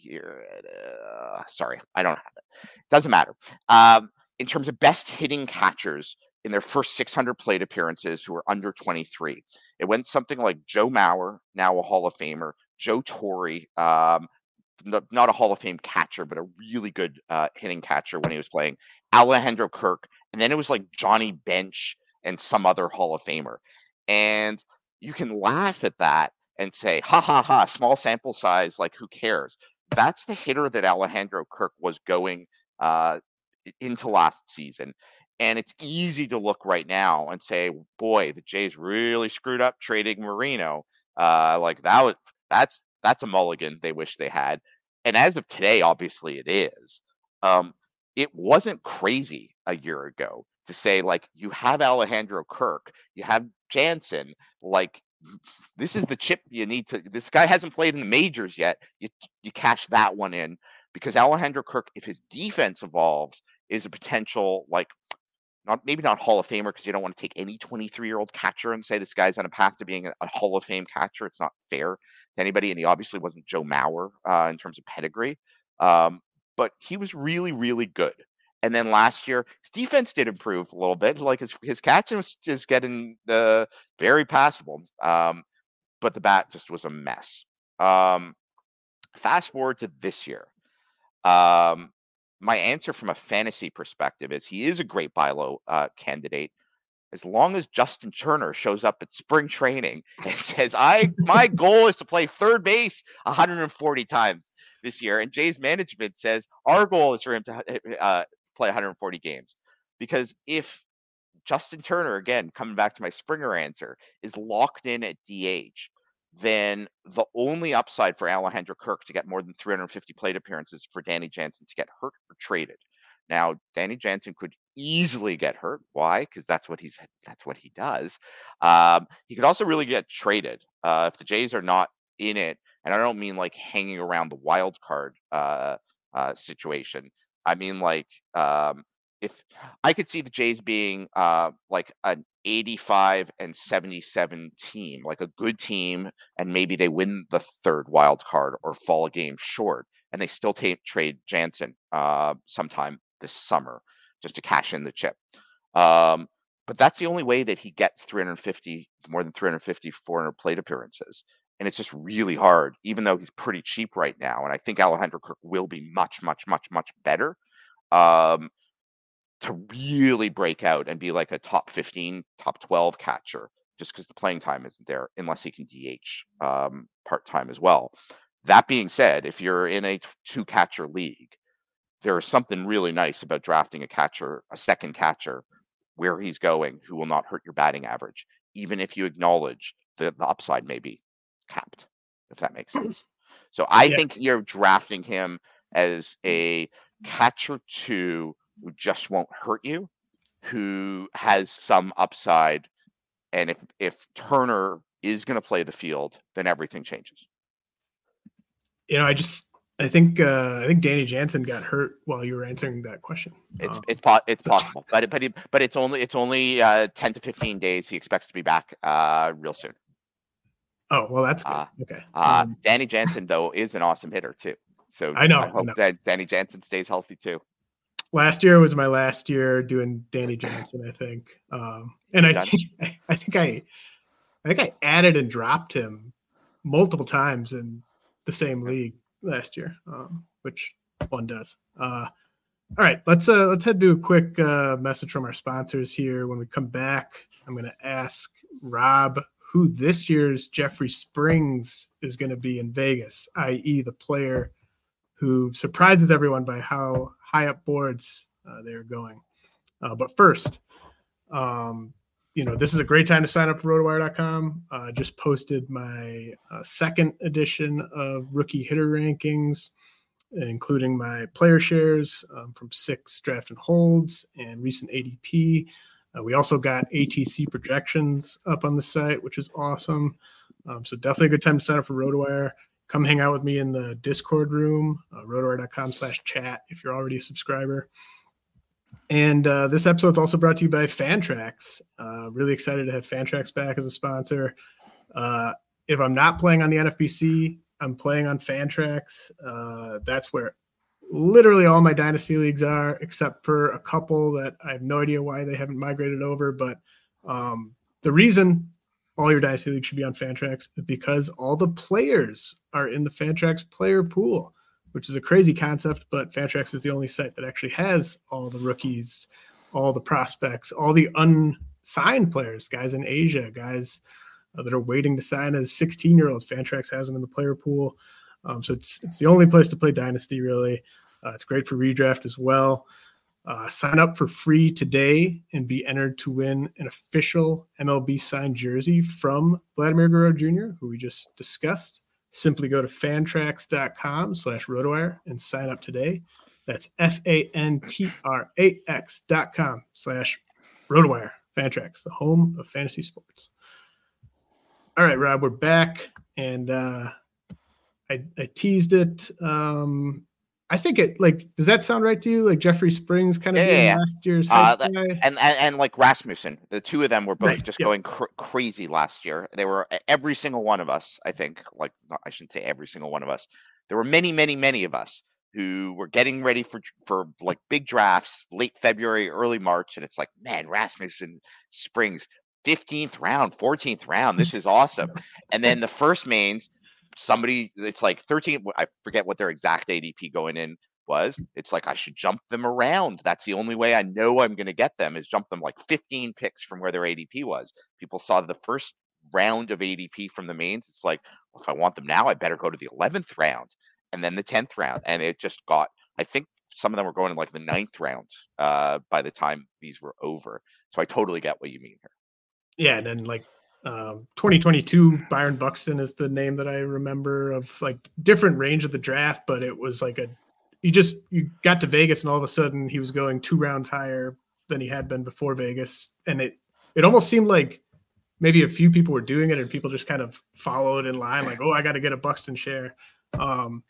here. Uh, sorry, I don't have it. Doesn't matter. Um, in terms of best hitting catchers in their first 600 plate appearances who are under 23, it went something like Joe Mauer, now a Hall of Famer, Joe Torre, um, not a Hall of Fame catcher, but a really good uh, hitting catcher when he was playing, Alejandro Kirk, and then it was like Johnny Bench and some other Hall of Famer. And you can laugh at that and say, ha ha ha, small sample size, like who cares? That's the hitter that Alejandro Kirk was going uh, into last season. And it's easy to look right now and say, boy, the Jays really screwed up trading Moreno. Uh, like that was that's that's a mulligan they wish they had. And as of today, obviously it is. Um, it wasn't crazy a year ago to say like you have Alejandro Kirk, you have Jansen, like this is the chip you need to. This guy hasn't played in the majors yet. You you cash that one in because Alejandro Kirk, if his defense evolves, is a potential like not maybe not Hall of Famer because you don't want to take any 23 year old catcher and say this guy's on a path to being a, a, Hall of Fame catcher. It's not fair to anybody, and he obviously wasn't Joe Mauer uh, in terms of pedigree. Um, but he was really, really good. And then last year, his defense did improve a little bit. Like his his catching was just getting uh, very passable. Um, but the bat just was a mess. Um, fast forward to this year. Um, my answer from a fantasy perspective is he is a great buy low uh, candidate as long as Justin Turner shows up at spring training [laughs] and says, "I my [laughs] goal is to play third base 140 times this year," and Jay's management says our goal is for him to uh, play 140 games, because if Justin Turner, again coming back to my Springer answer, is locked in at DH, then the only upside for Alejandro Kirk to get more than 350 plate appearances for Danny Jansen to get hurt or traded. Now, Danny Jansen could easily get hurt. Why? Because that's what he's that's what he does. Um, he could also really get traded uh, if the Jays are not in it, and I don't mean like hanging around the wild card uh, uh, situation. I mean like um, if I could see the Jays being uh, like an 85 and 77 team, like a good team, and maybe they win the third wild card or fall a game short, and they still t- trade Jansen uh, sometime this summer just to cash in the chip. Um, but that's the only way that he gets 350, more than 350, 400 plate appearances. And it's just really hard, even though he's pretty cheap right now. And I think Alejandro Kirk will be much, much, much, much better. Um, to really break out and be like a top 15, top 12 catcher just because the playing time isn't there unless he can DH um, part time as well. That being said, if you're in a two catcher league, there is something really nice about drafting a catcher, a second catcher, where he's going, who will not hurt your batting average, even if you acknowledge that the upside may be capped, if that makes [clears throat] sense. So I yeah. think you're drafting him as a catcher two who just won't hurt you, who has some upside. And if if Turner is going to play the field, then everything changes. You know, I just I think uh, I think Danny Jansen got hurt while you were answering that question. It's um, it's po- it's possible, but but but it's only it's only uh, ten to fifteen days. He expects to be back uh, real soon. Oh well, that's. Uh, okay. Uh, um, Danny Jansen though is an awesome hitter too. So I know. I hope I know. that Danny Jansen stays healthy too last year was my last year doing Danny Jansen, I think. Um, and I think [laughs] I think I I think I added and dropped him multiple times in the same league last year, um, which one does. Uh, all right, let's uh, let's head to a quick uh, message from our sponsors here. When we come back, I'm going to ask Rob who this year's Jeffrey Springs is going to be in Vegas, i.e., the player who surprises everyone by how high up boards uh, they're going. Uh, but first, um, you know, this is a great time to sign up for rotowire.com. Uh, just posted my uh, second edition of rookie hitter rankings, including my player shares um, from six draft and holds and recent ADP. Uh, we also got ATC projections up on the site, which is awesome. Um, so definitely a good time to sign up for RotoWire come hang out with me in the Discord room, uh, rotowire.com slash chat if you're already a subscriber. And uh, this episode is also brought to you by Fantrax. Uh, really excited to have Fantrax back as a sponsor. Uh, if I'm not playing on the NFBC, I'm playing on Fantrax. Uh, that's where literally all my dynasty leagues are, except for a couple that I have no idea why they haven't migrated over. But um, the reason all your dynasty leagues should be on Fantrax is because all the players are in the Fantrax player pool, which is a crazy concept. But Fantrax is the only site that actually has all the rookies, all the prospects, all the unsigned players, guys in Asia, guys uh, that are waiting to sign as 16 year olds. Fantrax has them in the player pool. Um, so it's it's the only place to play Dynasty, really. Uh, it's great for redraft as well. Uh, sign up for free today and be entered to win an official MLB signed jersey from Vladimir Guerrero Jr., who we just discussed. Simply go to fantrax.com slash rotowire and sign up today. That's F-A-N-T-R-A-X dot com slash rotowire. Fantrax, the home of fantasy sports. All right, Rob, we're back. And uh, I, I teased it um, I think it like does that sound right to you? Like Jeffrey Springs kind of Yeah, yeah, last year's Uh, that- and, and and like Rasmussen, the two of them were both Right, just yeah. going cr- crazy last year. They were every single one of us. I think, like I shouldn't say every single one of us. There were many, many, many of us who were getting ready for for like big drafts, late February, early March, and it's like, man, Rasmussen Springs, fifteenth round, fourteenth round, this is awesome. And then the first mains, somebody, it's like thirteen. I forget what their exact ADP going in was it's like I should jump them around. That's the only way I know I'm going to get them is jump them like 15 picks from where their ADP was. People saw the first round of ADP from the mains. It's like, well, if I want them now, I better go to the 11th round and then the 10th round. And it just got, I think some of them were going in like the ninth round uh, by the time these were over. So I totally get what you mean here. Yeah, and then like um 2022 Byron Buxton is the name that I remember of like different range of the draft, but it was like a you just you got to Vegas and all of a sudden he was going two rounds higher than he had been before Vegas. And it it almost seemed like maybe a few people were doing it and people just kind of followed in line, like, oh, I gotta get a Buxton share. Um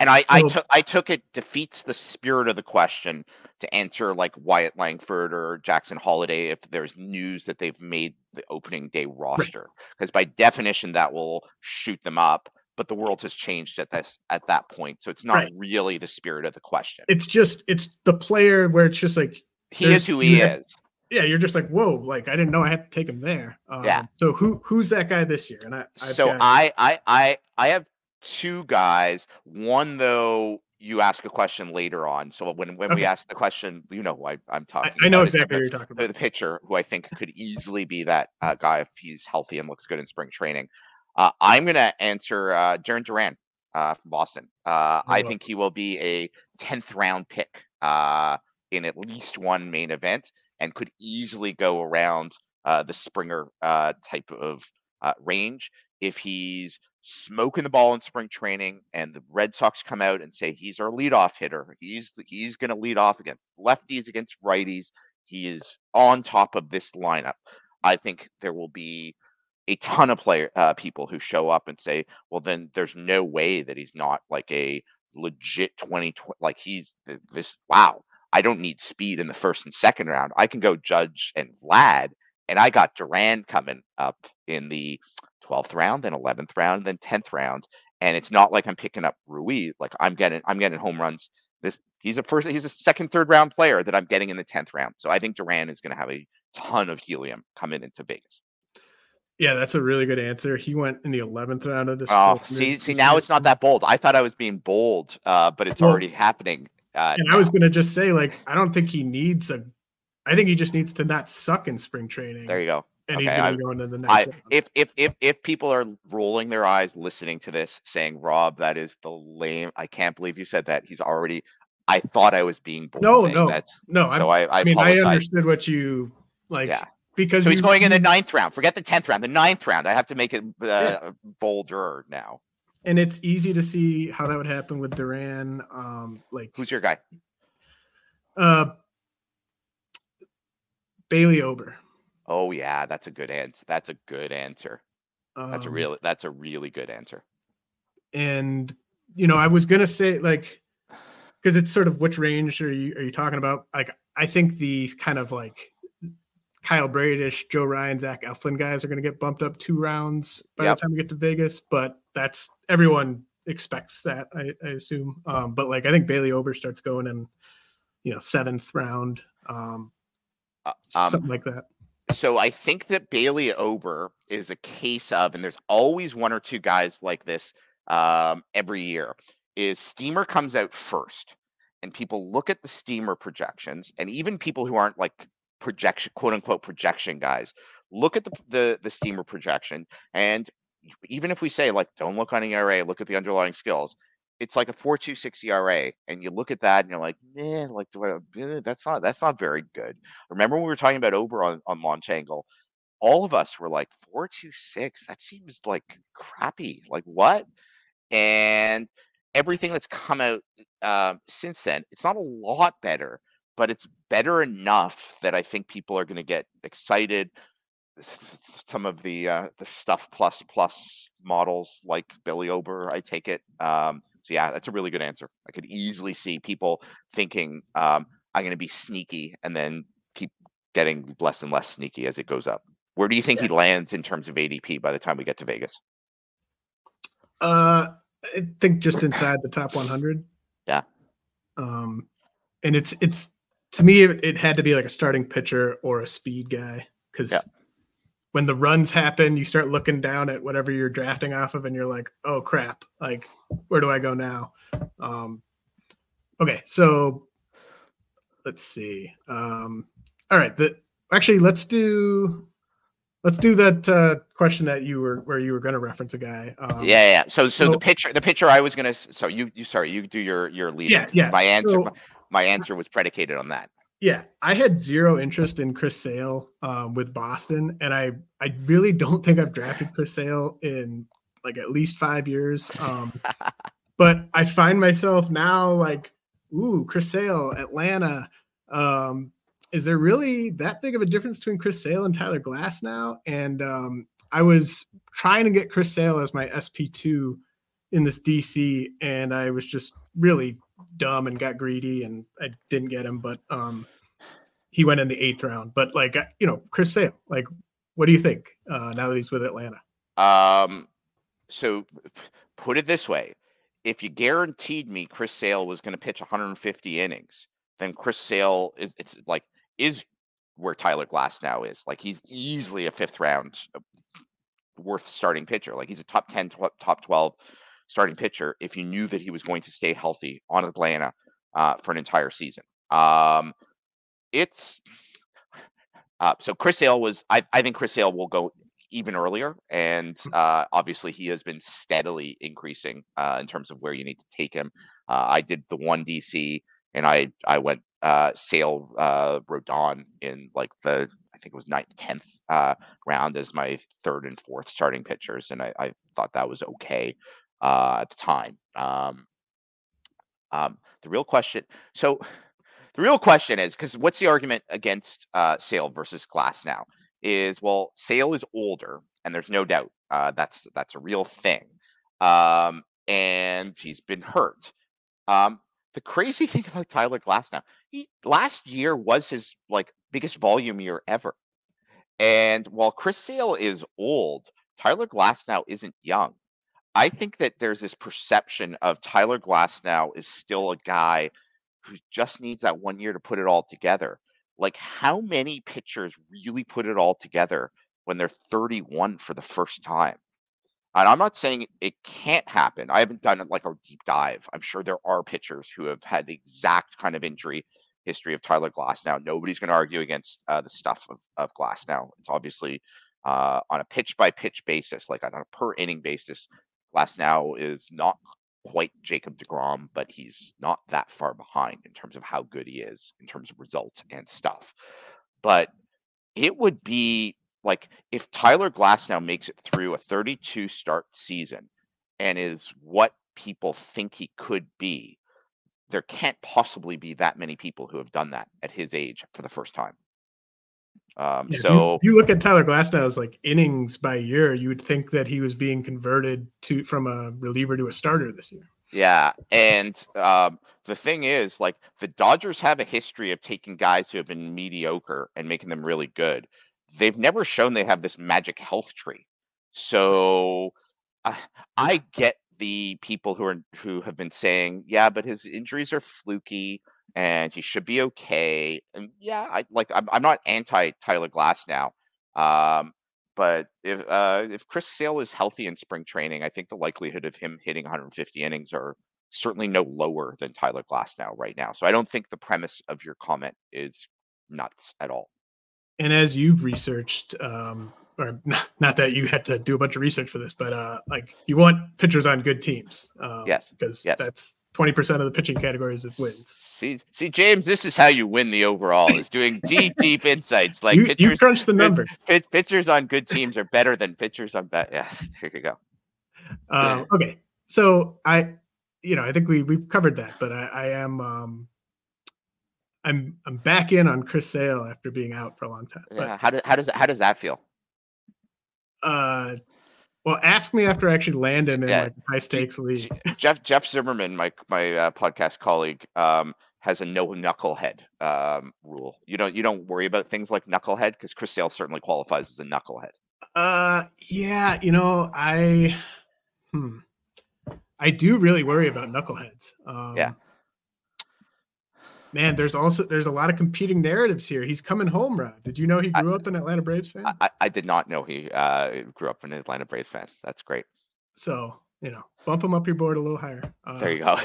And I, I took I took it defeats the spirit of the question to answer like Wyatt Langford or Jackson Holliday if there's news that they've made the opening day roster because by definition that will shoot them up. But the world has changed at this at that point, so it's not Right. really the spirit of the question. it's just it's the player where it's just like he is who he is. yeah, you're just like, whoa, like I didn't know I had to take him there. Um, Yeah. So who who's that guy this year? And I I've so got- I, I I I have two guys. One though you ask a question later on. So when when we ask the question, you know who I, I'm I, talking. I know exactly the- what you're talking about. the pitcher who I think could easily be that uh, guy if he's healthy and looks good in spring training. Uh, I'm going to answer uh, Jarren Duran uh, from Boston. Uh, I well. think he will be a 10th round pick uh, in at least one main event and could easily go around uh, the Springer uh, type of uh, range if he's smoking the ball in spring training and the Red Sox come out and say he's our leadoff hitter. He's he's going to lead off against lefties against righties. He is on top of this lineup. I think there will be a ton of player uh, people who show up and say, "Well, then there's no way that he's not like a legit 20 like he's this wow. I don't need speed in the first and second round. I can go Judge and Vlad and I got Duran coming up in the 12th round, then 11th round, then 10th round. And it's not like I'm picking up Ruiz. Like I'm getting, I'm getting home runs. This he's a first, he's a second, third round player that I'm getting in the 10th round. So I think Duran is going to have a ton of helium coming into Vegas. Yeah, that's a really good answer. He went in the 11th round of this. Oh, see, see, now it's not that bold. I thought I was being bold, uh, but it's already happening. Uh, And I was gonna just say, like, I don't think he needs a. I think he just needs to not suck in spring training. there you go. And he's gonna go into the next. I round. if if if if people are rolling their eyes listening to this, saying, "Rob, that is the lame," I can't believe you said that. He's already. I thought I was being bold. No, no, that. no, So I, I, I mean, I understood what you like. Yeah. because So he's you- going in the ninth round. Forget the tenth round. The ninth round. I have to make it uh, Yeah. bolder now. and it's easy to see how that would happen with Duran. Um, like Who's your guy? uh, Bailey Ober. Oh yeah, that's a good answer. That's a good answer. That's a Um, real. That's a really good answer. and you know i was gonna say like [sighs] because it's sort of which range are you are you talking about like i think the kind of like kyle bradish joe ryan zach eflin guys are gonna get bumped up two rounds by Yep. the time we get to vegas but that's everyone expects that i, I assume um but like i think bailey ober starts going in you know seventh round um Uh, something um, like that so I think that Bailey Ober is a case of, and there's always one or two guys like this um, every year. Is Steamer comes out first, and people look at the Steamer projections, and even people who aren't like projection, quote unquote projection guys, look at the the, the Steamer projection, and even if we say like don't look on ERA, look at the underlying skills. It's like a four two six ERA, and you look at that and you're like, man, like eh, that's not that's not very good. Remember when we were talking about Ober on, on launch angle? All of us were like, 426, that seems like crappy. Like what? And everything that's come out um, since then, it's not a lot better, but it's better enough that I think people are going to get excited. Some of the uh, the stuff plus plus models like Bailey Ober, I take it, um, So yeah, that's a really good answer. I could easily see people thinking um, I'm going to be sneaky, and then keep getting less and less sneaky as it goes up. Where do you think he lands in terms of ADP by the time we get to Vegas? Uh, I think just inside the top 100. Yeah. Um, and it's it's to me it, it had to be like a starting pitcher or a speed guy because Yeah. When the runs happen, you start looking down at whatever you're drafting off of, and you're like, oh crap, like where do I go now? Um, okay, so let's see. Um, all right, the actually let's do let's do that uh, question that you were where you were going to reference a guy. Um, yeah, yeah. So, so so- the pitcher, the pitcher I was gonna. So you, you, sorry, you do your your lead. Yeah, yeah. My answer, So- my, my answer was predicated on that. Yeah, I had zero interest in Chris Sale um, with Boston, and I I really don't think I've drafted Chris Sale in like at least five years. Um, [laughs] but I find myself now like, ooh, Chris Sale, Atlanta. Um, is there really that big of a difference between Chris Sale and Tyler Glasnow? And um, I was trying to get Chris Sale as my SP two in this DC, and I was just really dumb and got greedy, and I didn't get him. But um, he went in the eighth round. But like you know, Chris Sale, like, what do you think uh, now that he's with Atlanta? Um, so put it this way: if you guaranteed me Chris Sale was going to pitch 150 innings, then Chris Sale is it's like is where Tyler Glasnow is. Like he's easily a fifth round uh, worth starting pitcher. Like he's a top 10, top 12 starting pitcher if you knew that he was going to stay healthy on Atlanta uh, for an entire season. Um, it's [sighs] uh, so Chris Sale was. I, I think Chris Sale will go even earlier, and uh, obviously he has been steadily increasing uh, in terms of where you need to take him. Uh, I did the one DC, and I I went uh, Sale uh, Rodon in like the I think it was ninth, tenth uh, round as my third and fourth starting pitchers, and I, I thought that was okay uh, at the time. Um, um, the real question, so the real question is because what's the argument against uh, Sale versus Glasnow? Is well, Sale is older, and there's no doubt uh, that's that's a real thing, um, and he's been hurt. Um, the crazy [laughs] thing about Tyler Glasnow, he last year was his like biggest volume year ever, and while Chris Sale is old, Tyler Glasnow isn't young. I think that there's this perception of Tyler Glasnow is still a guy who just needs that one year to put it all together. Like, how many pitchers really put it all together when they're 31 for the first time? And I'm not saying it can't happen. I haven't done like a deep dive. I'm sure there are pitchers who have had the exact kind of injury history of Tyler Glass. Now, nobody's going to argue against uh, the stuff of, of Glass. Now, it's obviously uh, on a pitch by pitch basis, like on a per inning basis. Glasnow is not quite Jacob DeGrom, but he's not that far behind in terms of how good he is in terms of results and stuff. But it would be like if Tyler Glasnow makes it through a 32 start season and is what people think he could be, there can't possibly be that many people who have done that at his age for the first time. Um, Yeah, you- so if you, look at Tyler Glasnow's like innings by year, you would think that he was being converted to from a reliever to a starter this year. Yeah, and um, the thing is, like the Dodgers have a history of taking guys who have been mediocre and making them really good. They've never shown they have this magic health tree. So I, I get the people who are who have been saying, yeah, but his injuries are fluky and he should be okay. And yeah, I like I'm, I'm not anti Tyler Glasnow. Um, but if uh, if Chris Sale is healthy in spring training, I think the likelihood of him hitting 150 innings are certainly no lower than Tyler Glasnow right now. So I don't think the premise of your comment is nuts at all. And as you've researched, um, or [laughs] not, not that you had to do a bunch of research for this, but uh, like you want pitchers on good teams. Um, Yes, because yes. that's 20% of the pitching categories is wins. See, see, James, this is how you win the overall: is doing [laughs] deep, deep insights. Like you, you pitchers, crunch the numbers. pit- pitchers on good teams are better than pitchers on bad. Yeah, [laughs] here you go. Um, okay, so I, you know, I think we we've covered that, but I, I am, um, I'm I'm back in on Chris Sale after being out for a long time. Yeah, how does how does how does that feel? Uh, Well, ask me after I actually land him in Yeah. like high stakes league. [laughs] Jeff Jeff Zimmerman, my my uh, podcast colleague, um, has a no knucklehead um, rule. You don't you don't worry about things like knucklehead because Chris Sale certainly qualifies as a knucklehead. Uh, yeah, you know, I, hmm, I do really worry about knuckleheads. Um, Yeah. Man, there's also there's a lot of competing narratives here. He's coming home, Rod. Did you know he I- grew up an Atlanta Braves fan? I, I, I did not know he uh, grew up an Atlanta Braves fan. That's great. so you know, bump him up your board a little higher. Uh, There you go.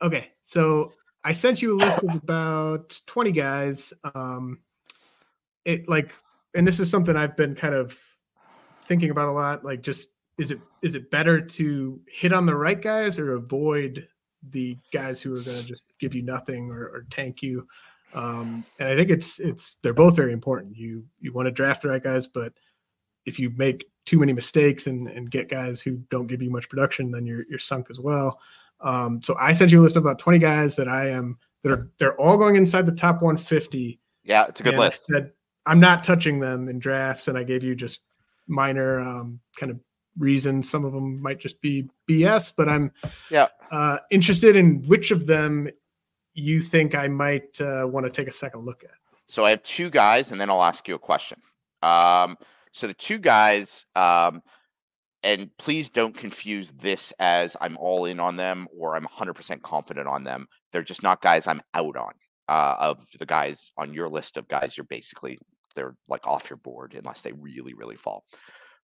Okay, so I sent you a list of about 20 guys. Um, it like, and this is something I've been kind of thinking about a lot. Like, just is it is it better to hit on the right guys or avoid the guys who are going to just give you nothing or, or tank you? Um, and I think it's it's they're both very important. You you want to draft the right guys, but if you make too many mistakes and, and get guys who don't give you much production, then you're you're sunk as well. Um, so I sent you a list of about 20 guys that I am that are they're all going inside the top 150. Yeah, it's a good I list. said, I'm not touching them in drafts, and I gave you just minor um, kind of reasons. Some of them might just be BS, but I'm Yeah. uh, interested in which of them you think I might uh, want to take a second look at. So I have two guys, and then I'll ask you a question. Um, so the two guys, um, and please don't confuse this as I'm all in on them or I'm 100% confident on them. They're just not guys I'm out on. Uh, of the guys on your list of guys, you're basically they're like off your board unless they really, really fall.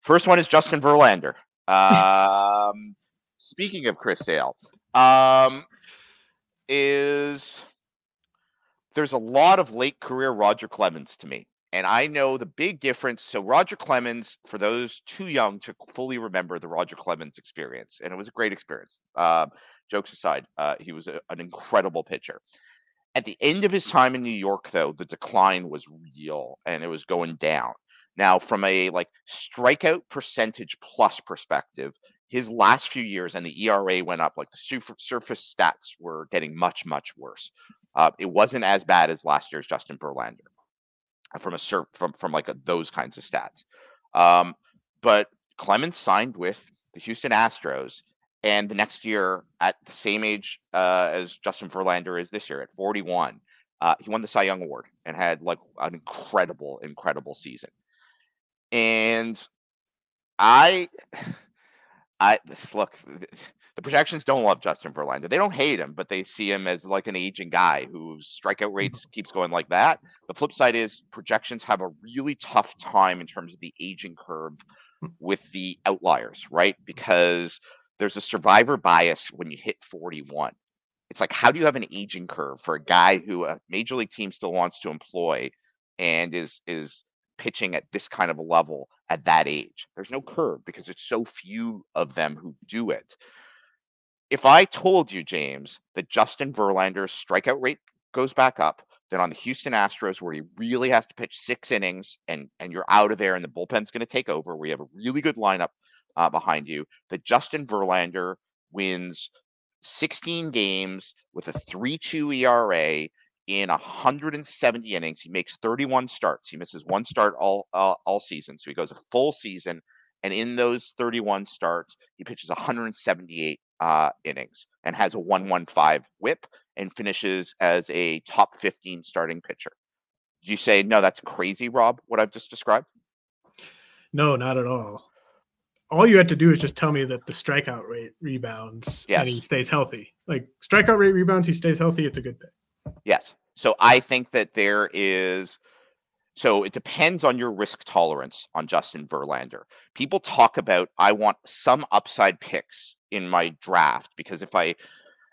First one is Justin Verlander. [laughs] Um, speaking of Chris Sale, um, is there's a lot of late career Roger Clemens to me. And I know the big difference. So, Roger Clemens, for those too young to fully remember the Roger Clemens experience, and it was a great experience. Um, jokes aside, uh, he was a, an incredible pitcher. At the end of his time in New York, though, the decline was real and it was going down. Now, from a like strikeout percentage plus perspective, his last few years and the ERA went up. Like the surf- surface stats were getting much, much worse. Uh, it wasn't as bad as last year's Justin Verlander from a sur- from from like a, those kinds of stats. Um, but Clemens signed with the Houston Astros, and the next year at the same age uh, as Justin Verlander is this year at 41, uh, he won the Cy Young Award and had like an incredible, incredible season. And I, I look. The projections don't love Justin Verlander. They don't hate him, but they see him as like an aging guy whose strikeout mm-hmm. rates keeps going like that. The flip side is projections have a really tough time in terms of the aging curve hmm. with the outliers, right? Because there's a survivor bias when you hit 41. It's like, how do you have an aging curve for a guy who a major league team still wants to employ and is is pitching at this kind of a level at that age? There's no curve because it's so few of them who do it. If I told you, James, that Justin Verlander's strikeout rate goes back up, then on the Houston Astros, where he really has to pitch six innings and and you're out of there and the bullpen's going to take over, where you have a really good lineup uh, behind you, that Justin Verlander wins 16 games with a 3-2 ERA in 170 innings. He makes 31 starts. He misses one start all uh, all season, so he goes a full season. And in those 31 starts, he pitches 178 uh, innings and has a 115 whip and finishes as a top 15 starting pitcher. Do you say, no, that's crazy, Rob, what I've just described? No, not at all. All you had to do is just tell me that the strikeout rate rebounds and he stays healthy. Like strikeout rate rebounds, he stays healthy. It's a good pick. Yes. So I think that there is. So it depends on your risk tolerance on Justin Verlander. People talk about I want some upside picks in my draft because if I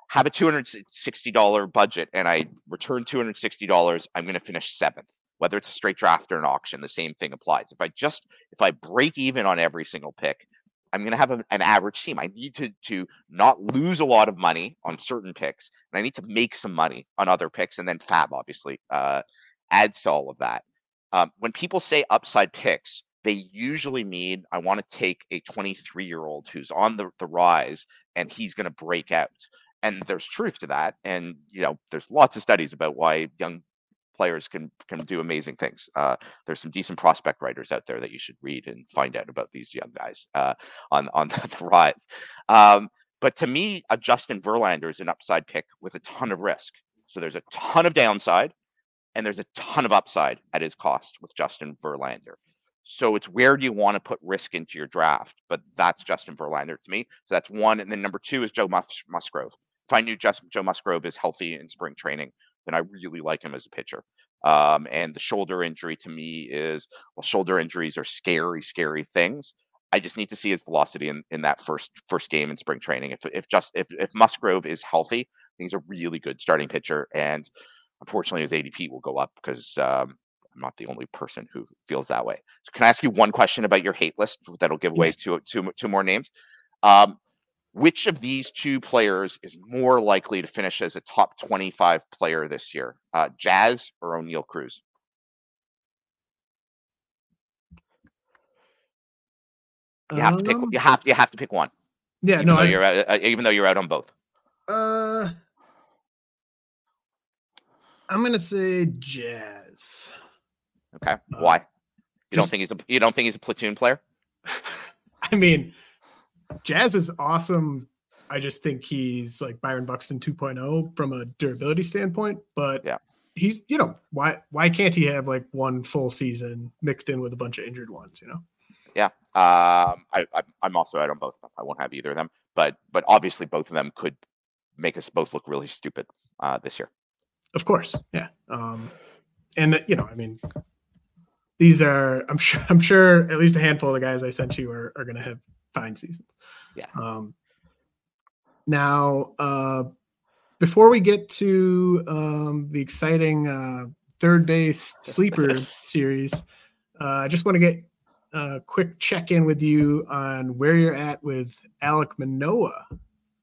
have a $260 budget and I return $260, I'm going to finish seventh. Whether it's a straight draft or an auction, the same thing applies. If I just if I break even on every single pick, I'm going to have a, an average team. I need to to not lose a lot of money on certain picks, and I need to make some money on other picks. And then FAAB obviously uh, adds to all of that. Um, when people say upside picks, they usually mean I want to take a 23 year old who's on the, the rise and he's going to break out. And there's truth to that. And you know, there's lots of studies about why young players can can do amazing things. Uh, there's some decent prospect writers out there that you should read and find out about these young guys uh, on on [laughs] the rise. Um, but to me, a Justin Verlander is an upside pick with a ton of risk. So there's a ton of downside, and there's a ton of upside at his cost with Justin Verlander. So it's where do you want to put risk into your draft? But that's Justin Verlander to me. So that's one. And then number two is Joe Mus- Musgrove. If I knew Joe Musgrove is healthy in spring training, then I really like him as a pitcher. Um, and the shoulder injury to me is well, shoulder injuries are scary, scary things. I just need to see his velocity in, in that first first game in spring training. If if just if if Musgrove is healthy, he's a really good starting pitcher. And unfortunately, his ADP will go up because um, I'm not the only person who feels that way. So, can I ask you one question about your hate list that'll give away two, two, two more names? Um, which of these two players is more likely to finish as a top 25 player this year, uh, Jazz or Oneil Cruz? You have um, to pick. Um you have. You have to pick one. Yeah. Even no. Though I, you're out, uh, even though you're out on both. Uh, I'm gonna say Jazz. Okay. Uh, Why? You just, don't think he's a you don't think he's a platoon player? [laughs] I mean, Jazz is awesome. I just think he's like Byron Buxton 2.0 from a durability standpoint, but yeah. He's, you know, why why can't he have like one full season mixed in with a bunch of injured ones, you know? Yeah. Um I, I I'm also out on both. I won't have either of them, but but obviously both of them could make us both look really stupid uh this year. Of course. Yeah. Um and you know, I mean, these are I'm sure I'm sure at least a handful of the guys I sent you are, are gonna have fine seasons. Yeah. Um now uh before we get to um the exciting uh third base [laughs] sleeper series, uh, I just want to get a quick check in with you on where you're at with Alek Manoah.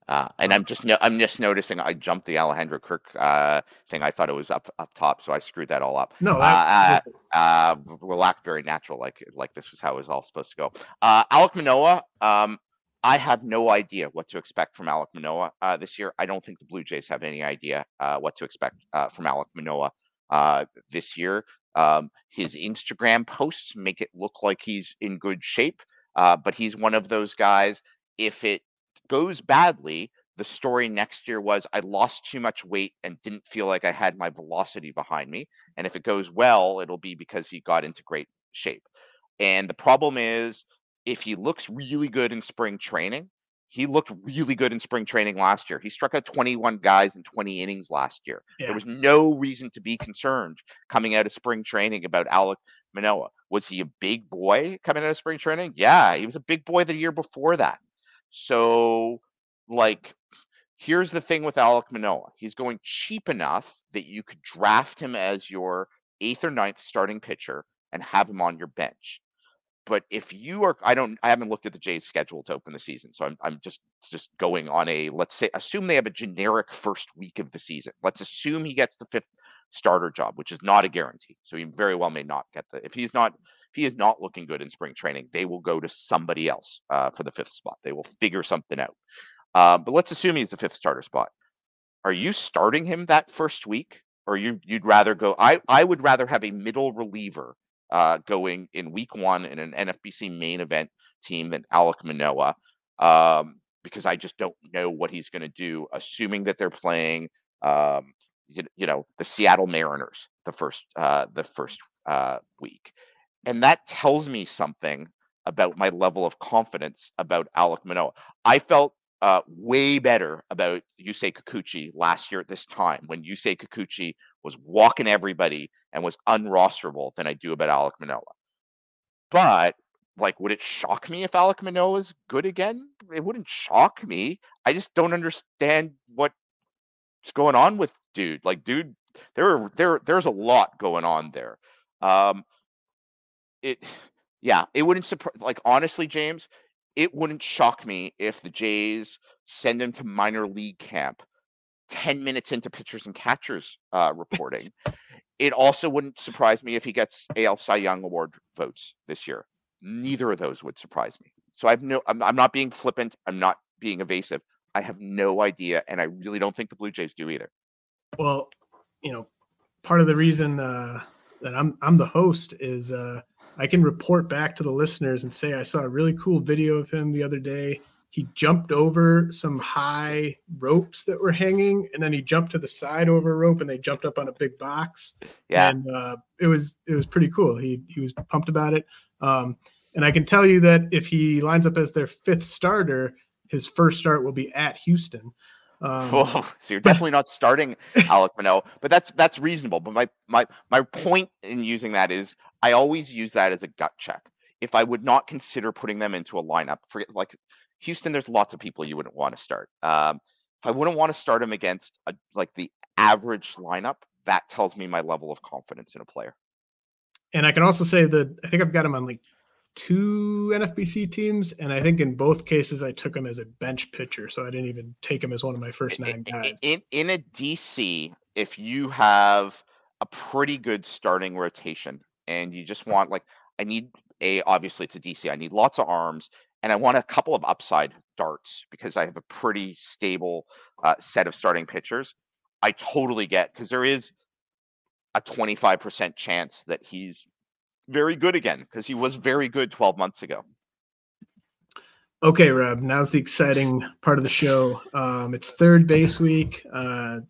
Uh, and I'm just no, I'm just noticing I jumped the Alejandro Kirk uh, thing. I thought it was up up top, so I screwed that all up. No, that, uh, uh, will act very natural, like like this was how it was all supposed to go. Uh, Alek Manoah, um, I have no idea what to expect from Alek Manoah uh, this year. I don't think the Blue Jays have any idea uh, what to expect uh, from Alek Manoah uh, this year. Um, his Instagram posts make it look like he's in good shape, uh, but he's one of those guys. If it goes badly, the story next year was I lost too much weight and didn't feel like I had my velocity behind me. And if it goes well, it'll be because he got into great shape. And the problem is, if he looks really good in spring training, he looked really good in spring training last year. He struck out 21 guys in 20 innings last year. Yeah. There was no reason to be concerned coming out of spring training about Alek Manoah. Was he a big boy coming out of spring training? Yeah, he was a big boy the year before that. So, like, here's the thing with Alek Manoah. He's going cheap enough that you could draft him as your eighth or ninth starting pitcher and have him on your bench. But if you are, I don't, I haven't looked at the Jays' schedule to open the season, so I'm, I'm just, just going on a, let's say, assume they have a generic first week of the season. Let's assume he gets the fifth starter job, which is not a guarantee. So he very well may not get the. If he's not, he is not looking good in spring training, they will go to somebody else uh, for the fifth spot. They will figure something out. Uh, but let's assume he's the fifth starter spot. Are you starting him that first week, or you you'd rather go? I I would rather have a middle reliever uh, going in week one in an NFBC main event team than Alek Manoah, Um, because I just don't know what he's going to do, assuming that they're playing, um, you, you, know, the Seattle Mariners the first uh, the first uh, week. And that tells me something about my level of confidence about Alek Manoah. I felt uh, way better about Yusei Kikuchi last year at this time when Yusei Kikuchi was walking everybody and was unrosterable than I do about Alek Manoah. But like, would it shock me if Alek Manoah is good again? It wouldn't shock me. I just don't understand what's going on with dude. Like, dude, there there there's a lot going on there. Um, it yeah, it wouldn't surprise like honestly, James, it wouldn't shock me if the Jays send him to minor league camp 10 minutes into pitchers and catchers uh, reporting. it also wouldn't surprise me if he gets AL Cy Young Award votes this year. Neither of those would surprise me. So I've no I'm, I'm not being flippant, I'm not being evasive. I have no idea and I really don't think the Blue Jays do either. Well, you know, part of the reason uh, that I'm I'm the host is uh, I can report back to the listeners and say I saw a really cool video of him the other day. He jumped over some high ropes that were hanging, and then he jumped to the side over a rope, and they jumped up on a big box. Yeah. and uh, it was it was pretty cool. He he was pumped about it. Um, and I can tell you that if he lines up as their fifth starter, his first start will be at Houston. Um, Whoa, [laughs] so you're definitely not starting [laughs] Alek Manoah, but that's that's reasonable. But my my my point in using that is I always use that as a gut check. If I would not consider putting them into a lineup, for like Houston, there's lots of people you wouldn't want to start. Um, if I wouldn't want to start them against a, like the average lineup, that tells me my level of confidence in a player. And I can also say that I think I've got him on like two NFBC teams, and I think in both cases I took him as a bench pitcher, so I didn't even take him as one of my first nine guys. In in a DC, if you have a pretty good starting rotation and you just want like I need a obviously it's a DC, I need lots of arms and I want a couple of upside darts because I have a pretty stable uh, set of starting pitchers. I totally get because there is a 25% chance that he's very good again because he was very good 12 months ago. Okay, Rob. Now's the exciting part of the show. Um, it's third base week. Uh,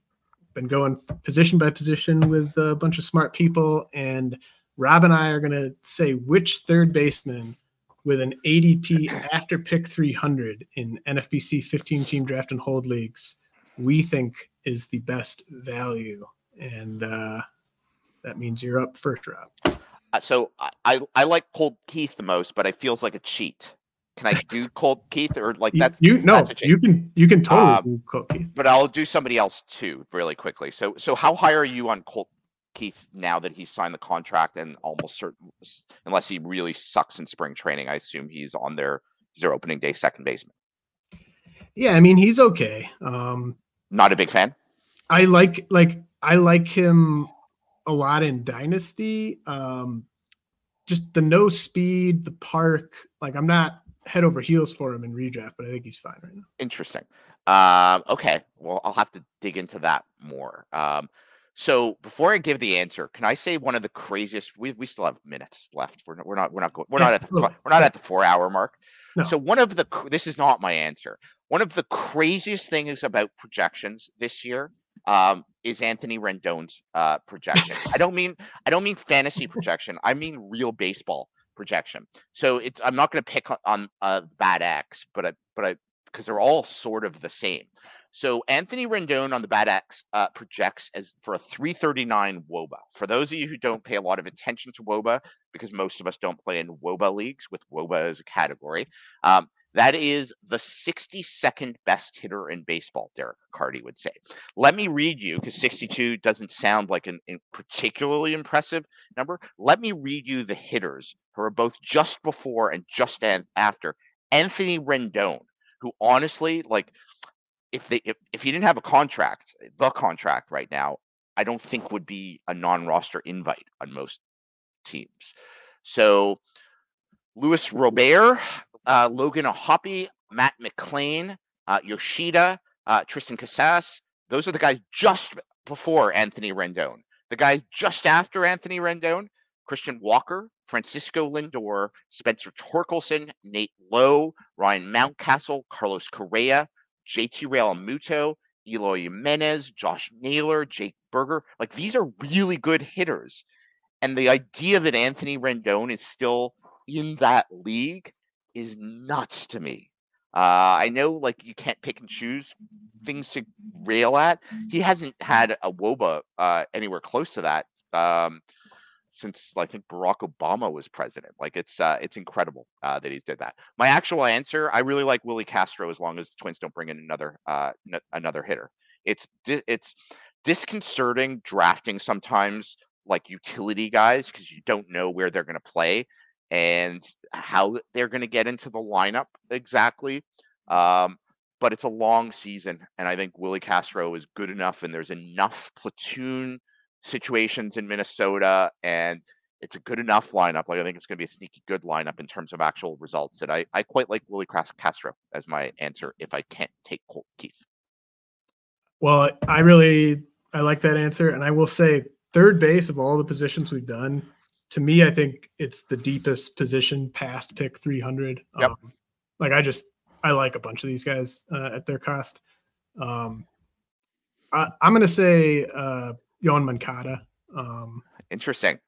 been going position by position with a bunch of smart people, and Rob and I are going to say which third baseman with an ADP [clears throat] after pick 300 in NFBC 15 team draft and hold leagues we think is the best value, and uh, that means you're up first, Rob. Uh, so I, I I like Colt Keith the most, but it feels like a cheat. Can I do [laughs] Colt Keith or like that's you no, that's you can you can totally Um, do Colt Keith. but I'll do somebody else too, really quickly. So, so how high are you on Colt Keith now that he's signed the contract and almost certain, unless he really sucks in spring training, I assume he's on their he's their opening day second baseman. Yeah, I mean he's okay. Um, Not a big fan. I like like I like him a lot in Dynasty. Um, just the no speed, the park. Like I'm not head over heels for him in redraft, but I think he's fine right now. Interesting. Um, okay, well, I'll have to dig into that more. Um, so before I give the answer, can I say one of the craziest? We, we still have minutes left. We're not we're not we're not going. We're Yeah, not at the we're not at the four hour mark. No. So one of the this is not my answer. One of the craziest things about projections this year um, is Anthony Rendon's uh, projection. I don't mean I don't mean fantasy [laughs] projection. I mean real baseball projection. So it's I'm not going to pick on, on uh, BAT X, but I but I because they're all sort of the same. So Anthony Rendon on the BAT X uh, projects as for a 339 WOBA. For those of you who don't pay a lot of attention to WOBA, because most of us don't play in WOBA leagues with WOBA as a category, um, that is the 62nd best hitter in baseball. Derek Carty would say. Let me read you because 62 doesn't sound like an, a particularly impressive number. Let me read you the hitters who are both just before and just after Anthony Rendon, who honestly like if they if, if he didn't have a contract, the contract right now, I don't think would be a non-roster invite on most teams. So Luis Robert, uh, Logan O'Hoppe, Matt McLain, uh, Yoshida, uh, Triston Casas, those are the guys just before Anthony Rendon. The guys just after Anthony Rendon, Christian Walker, Francisco Lindor, Spencer Torkelson, Nate Lowe, Ryan Mountcastle, Carlos Correa, JT Realmuto, Eloy Jimenez, Josh Naylor, Jake Burger. Like these are really good hitters. And the idea that Anthony Rendon is still in that league is nuts to me. Uh, I know like you can't pick and choose things to rail at. He hasn't had a WOBA uh, anywhere close to that um, since I think Barack Obama was president. Like it's uh, it's incredible uh, that he's did that. My actual answer, I really like Willi Castro as long as the Twins don't bring in another uh, n- another hitter. It's di- it's disconcerting drafting sometimes like utility guys because you don't know where they're going to play and how they're going to get into the lineup exactly. Um, but it's a long season, and I think Willi Castro is good enough, and there's enough platoon situations in Minnesota, and it's a good enough lineup. Like I think it's going to be a sneaky good lineup in terms of actual results. That I I quite like Willi Castro as my answer if I can't take Colt Keith. Well, I really I like that answer, and I will say third base of all the positions we've done, to me, I think it's the deepest position past pick 300. Yep. Um, like I just, I like a bunch of these guys uh, at their cost. Um, I, I'm going to say uh, Yoán Moncada. Um, Interesting.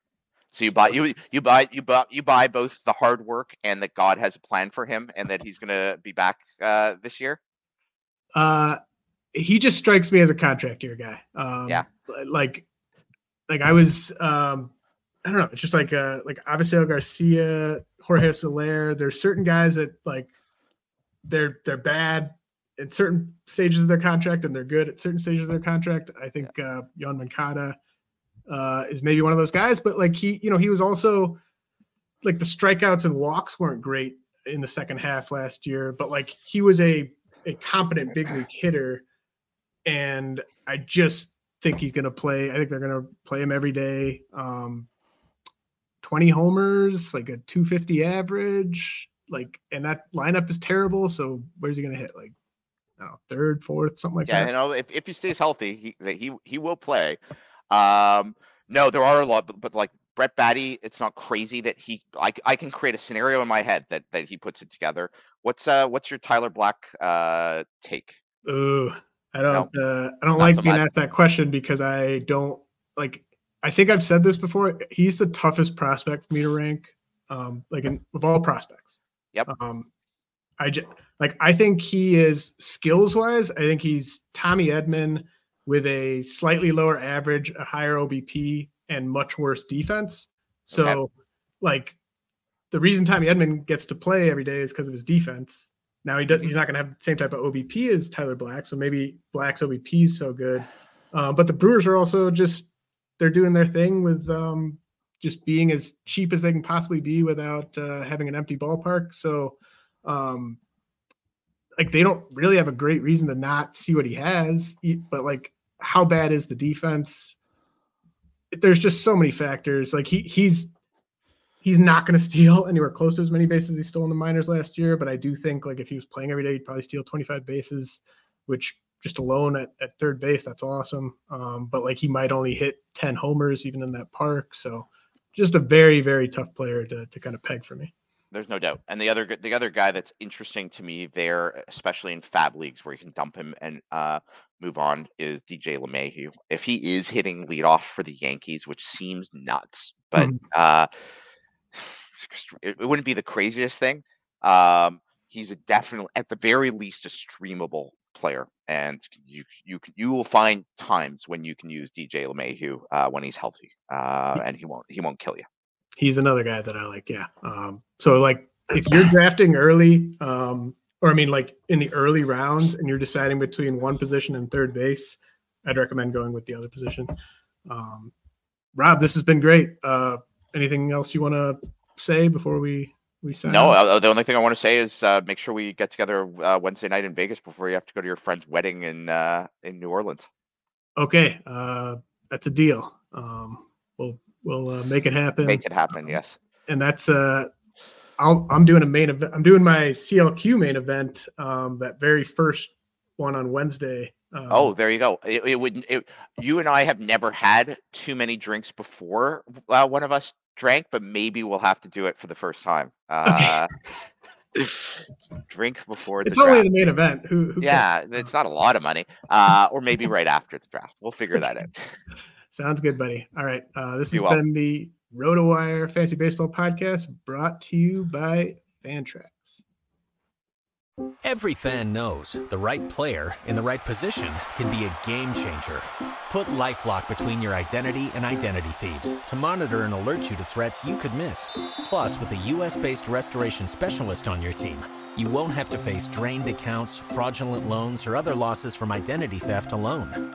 So you buy you you buy you buy you buy both the hard work and that God has a plan for him and that he's gonna be back uh, this year. uh, he just strikes me as a contract year guy. Um, Yeah. Like, like I was, um, I don't know. It's just like, uh, like Avisail Garcia, Jorge Soler. There's certain guys that like, they're they're bad at certain stages of their contract and they're good at certain stages of their contract. I think uh, Yoán Moncada uh, is maybe one of those guys, but like he, you know, he was also like the strikeouts and walks weren't great in the second half last year, but like he was a a competent big league hitter, and I just think he's going to play. I think they're going to play him every day. Um, Twenty homers, like a two fifty average, like, and that lineup is terrible. So where's he going to hit? Like, know, third, fourth, something like Yeah, that. you know, if, if he stays healthy, he he he will play. Um, no, there are a lot, but, but like Brett Baty, it's not crazy that he. I, I can create a scenario in my head that that he puts it together. What's uh what's your Tyler Black uh take? Ooh, I don't. Uh, I don't like so being much. asked that question because I don't like. I think I've said this before. He's the toughest prospect for me to rank. Um, like in, of all prospects. Yep. Um, I just like. I think he is skills wise. I think he's Tommy Edman with a slightly lower average, a higher OBP, and much worse defense. So, Okay. like, the reason Tommy Edman gets to play every day is because of his defense. Now he does, he's not going to have the same type of OBP as Tyler Black, so maybe Black's OBP is so good. Um, but the Brewers are also just they're doing their thing with um, just being as cheap as they can possibly be without uh, having an empty ballpark. So, um, like they don't really have a great reason to not see what he has. But like, how bad is the defense? There's just so many factors. Like he he's he's not going [laughs] to steal anywhere close to as many bases as he stole in the minors last year. But I do think like if he was playing every day, he'd probably steal 25 bases, which just alone at, at third base, that's awesome. Um, but like he might only hit 10 homers even in that park. So just a very, very tough player to, to kind of peg for me. There's no doubt. And the other the other guy that's interesting to me there, especially in FAAB leagues where you can dump him and uh move on, is DJ LeMahieu. If he is hitting leadoff for the Yankees, which seems nuts, but Mhm. uh [sighs] it, it wouldn't be the craziest thing. Um he's a definitely at the very least a streamable player. And you you you will find times when you can use DJ LeMahieu uh when he's healthy. Uh and he won't he won't kill you. He's another guy that I like. Yeah. Um, so like if you're drafting early, um, or I mean like in the early rounds and you're deciding between one position and third base, I'd recommend going with the other position. Um, Rob, this has been great. Uh, anything else you want to say before we we sign? No, uh, the only thing I want to say is uh, make sure we get together uh, Wednesday night in Vegas before you have to go to your friend's wedding in uh, in New Orleans. Okay, uh, that's a deal. Um, we'll we'll uh, make it happen. Make it happen. Yes. and that's uh I'll, I'm doing a main event. I'm doing my CLQ main event. Um, that very first one on Wednesday. Um, Oh, there you go. It, it would. It, you and I have never had too many drinks before. Uh, one of us drank, but maybe we'll have to do it for the first time. Uh, [laughs] drink before the it's only draft. the main event. Who? who cares? yeah, it's not a lot of money. Uh, or maybe right after the draft. We'll figure that out. [laughs] Sounds good, buddy. All right. Uh, this Be has well. been the RotoWire Fantasy Baseball Podcast, brought to you by Fantrax. Every fan knows the right player in the right position can be a game changer. Put LifeLock between your identity and identity thieves to monitor and alert you to threats you could miss. Plus, with a U.S.-based restoration specialist on your team, you won't have to face drained accounts, fraudulent loans, or other losses from identity theft alone.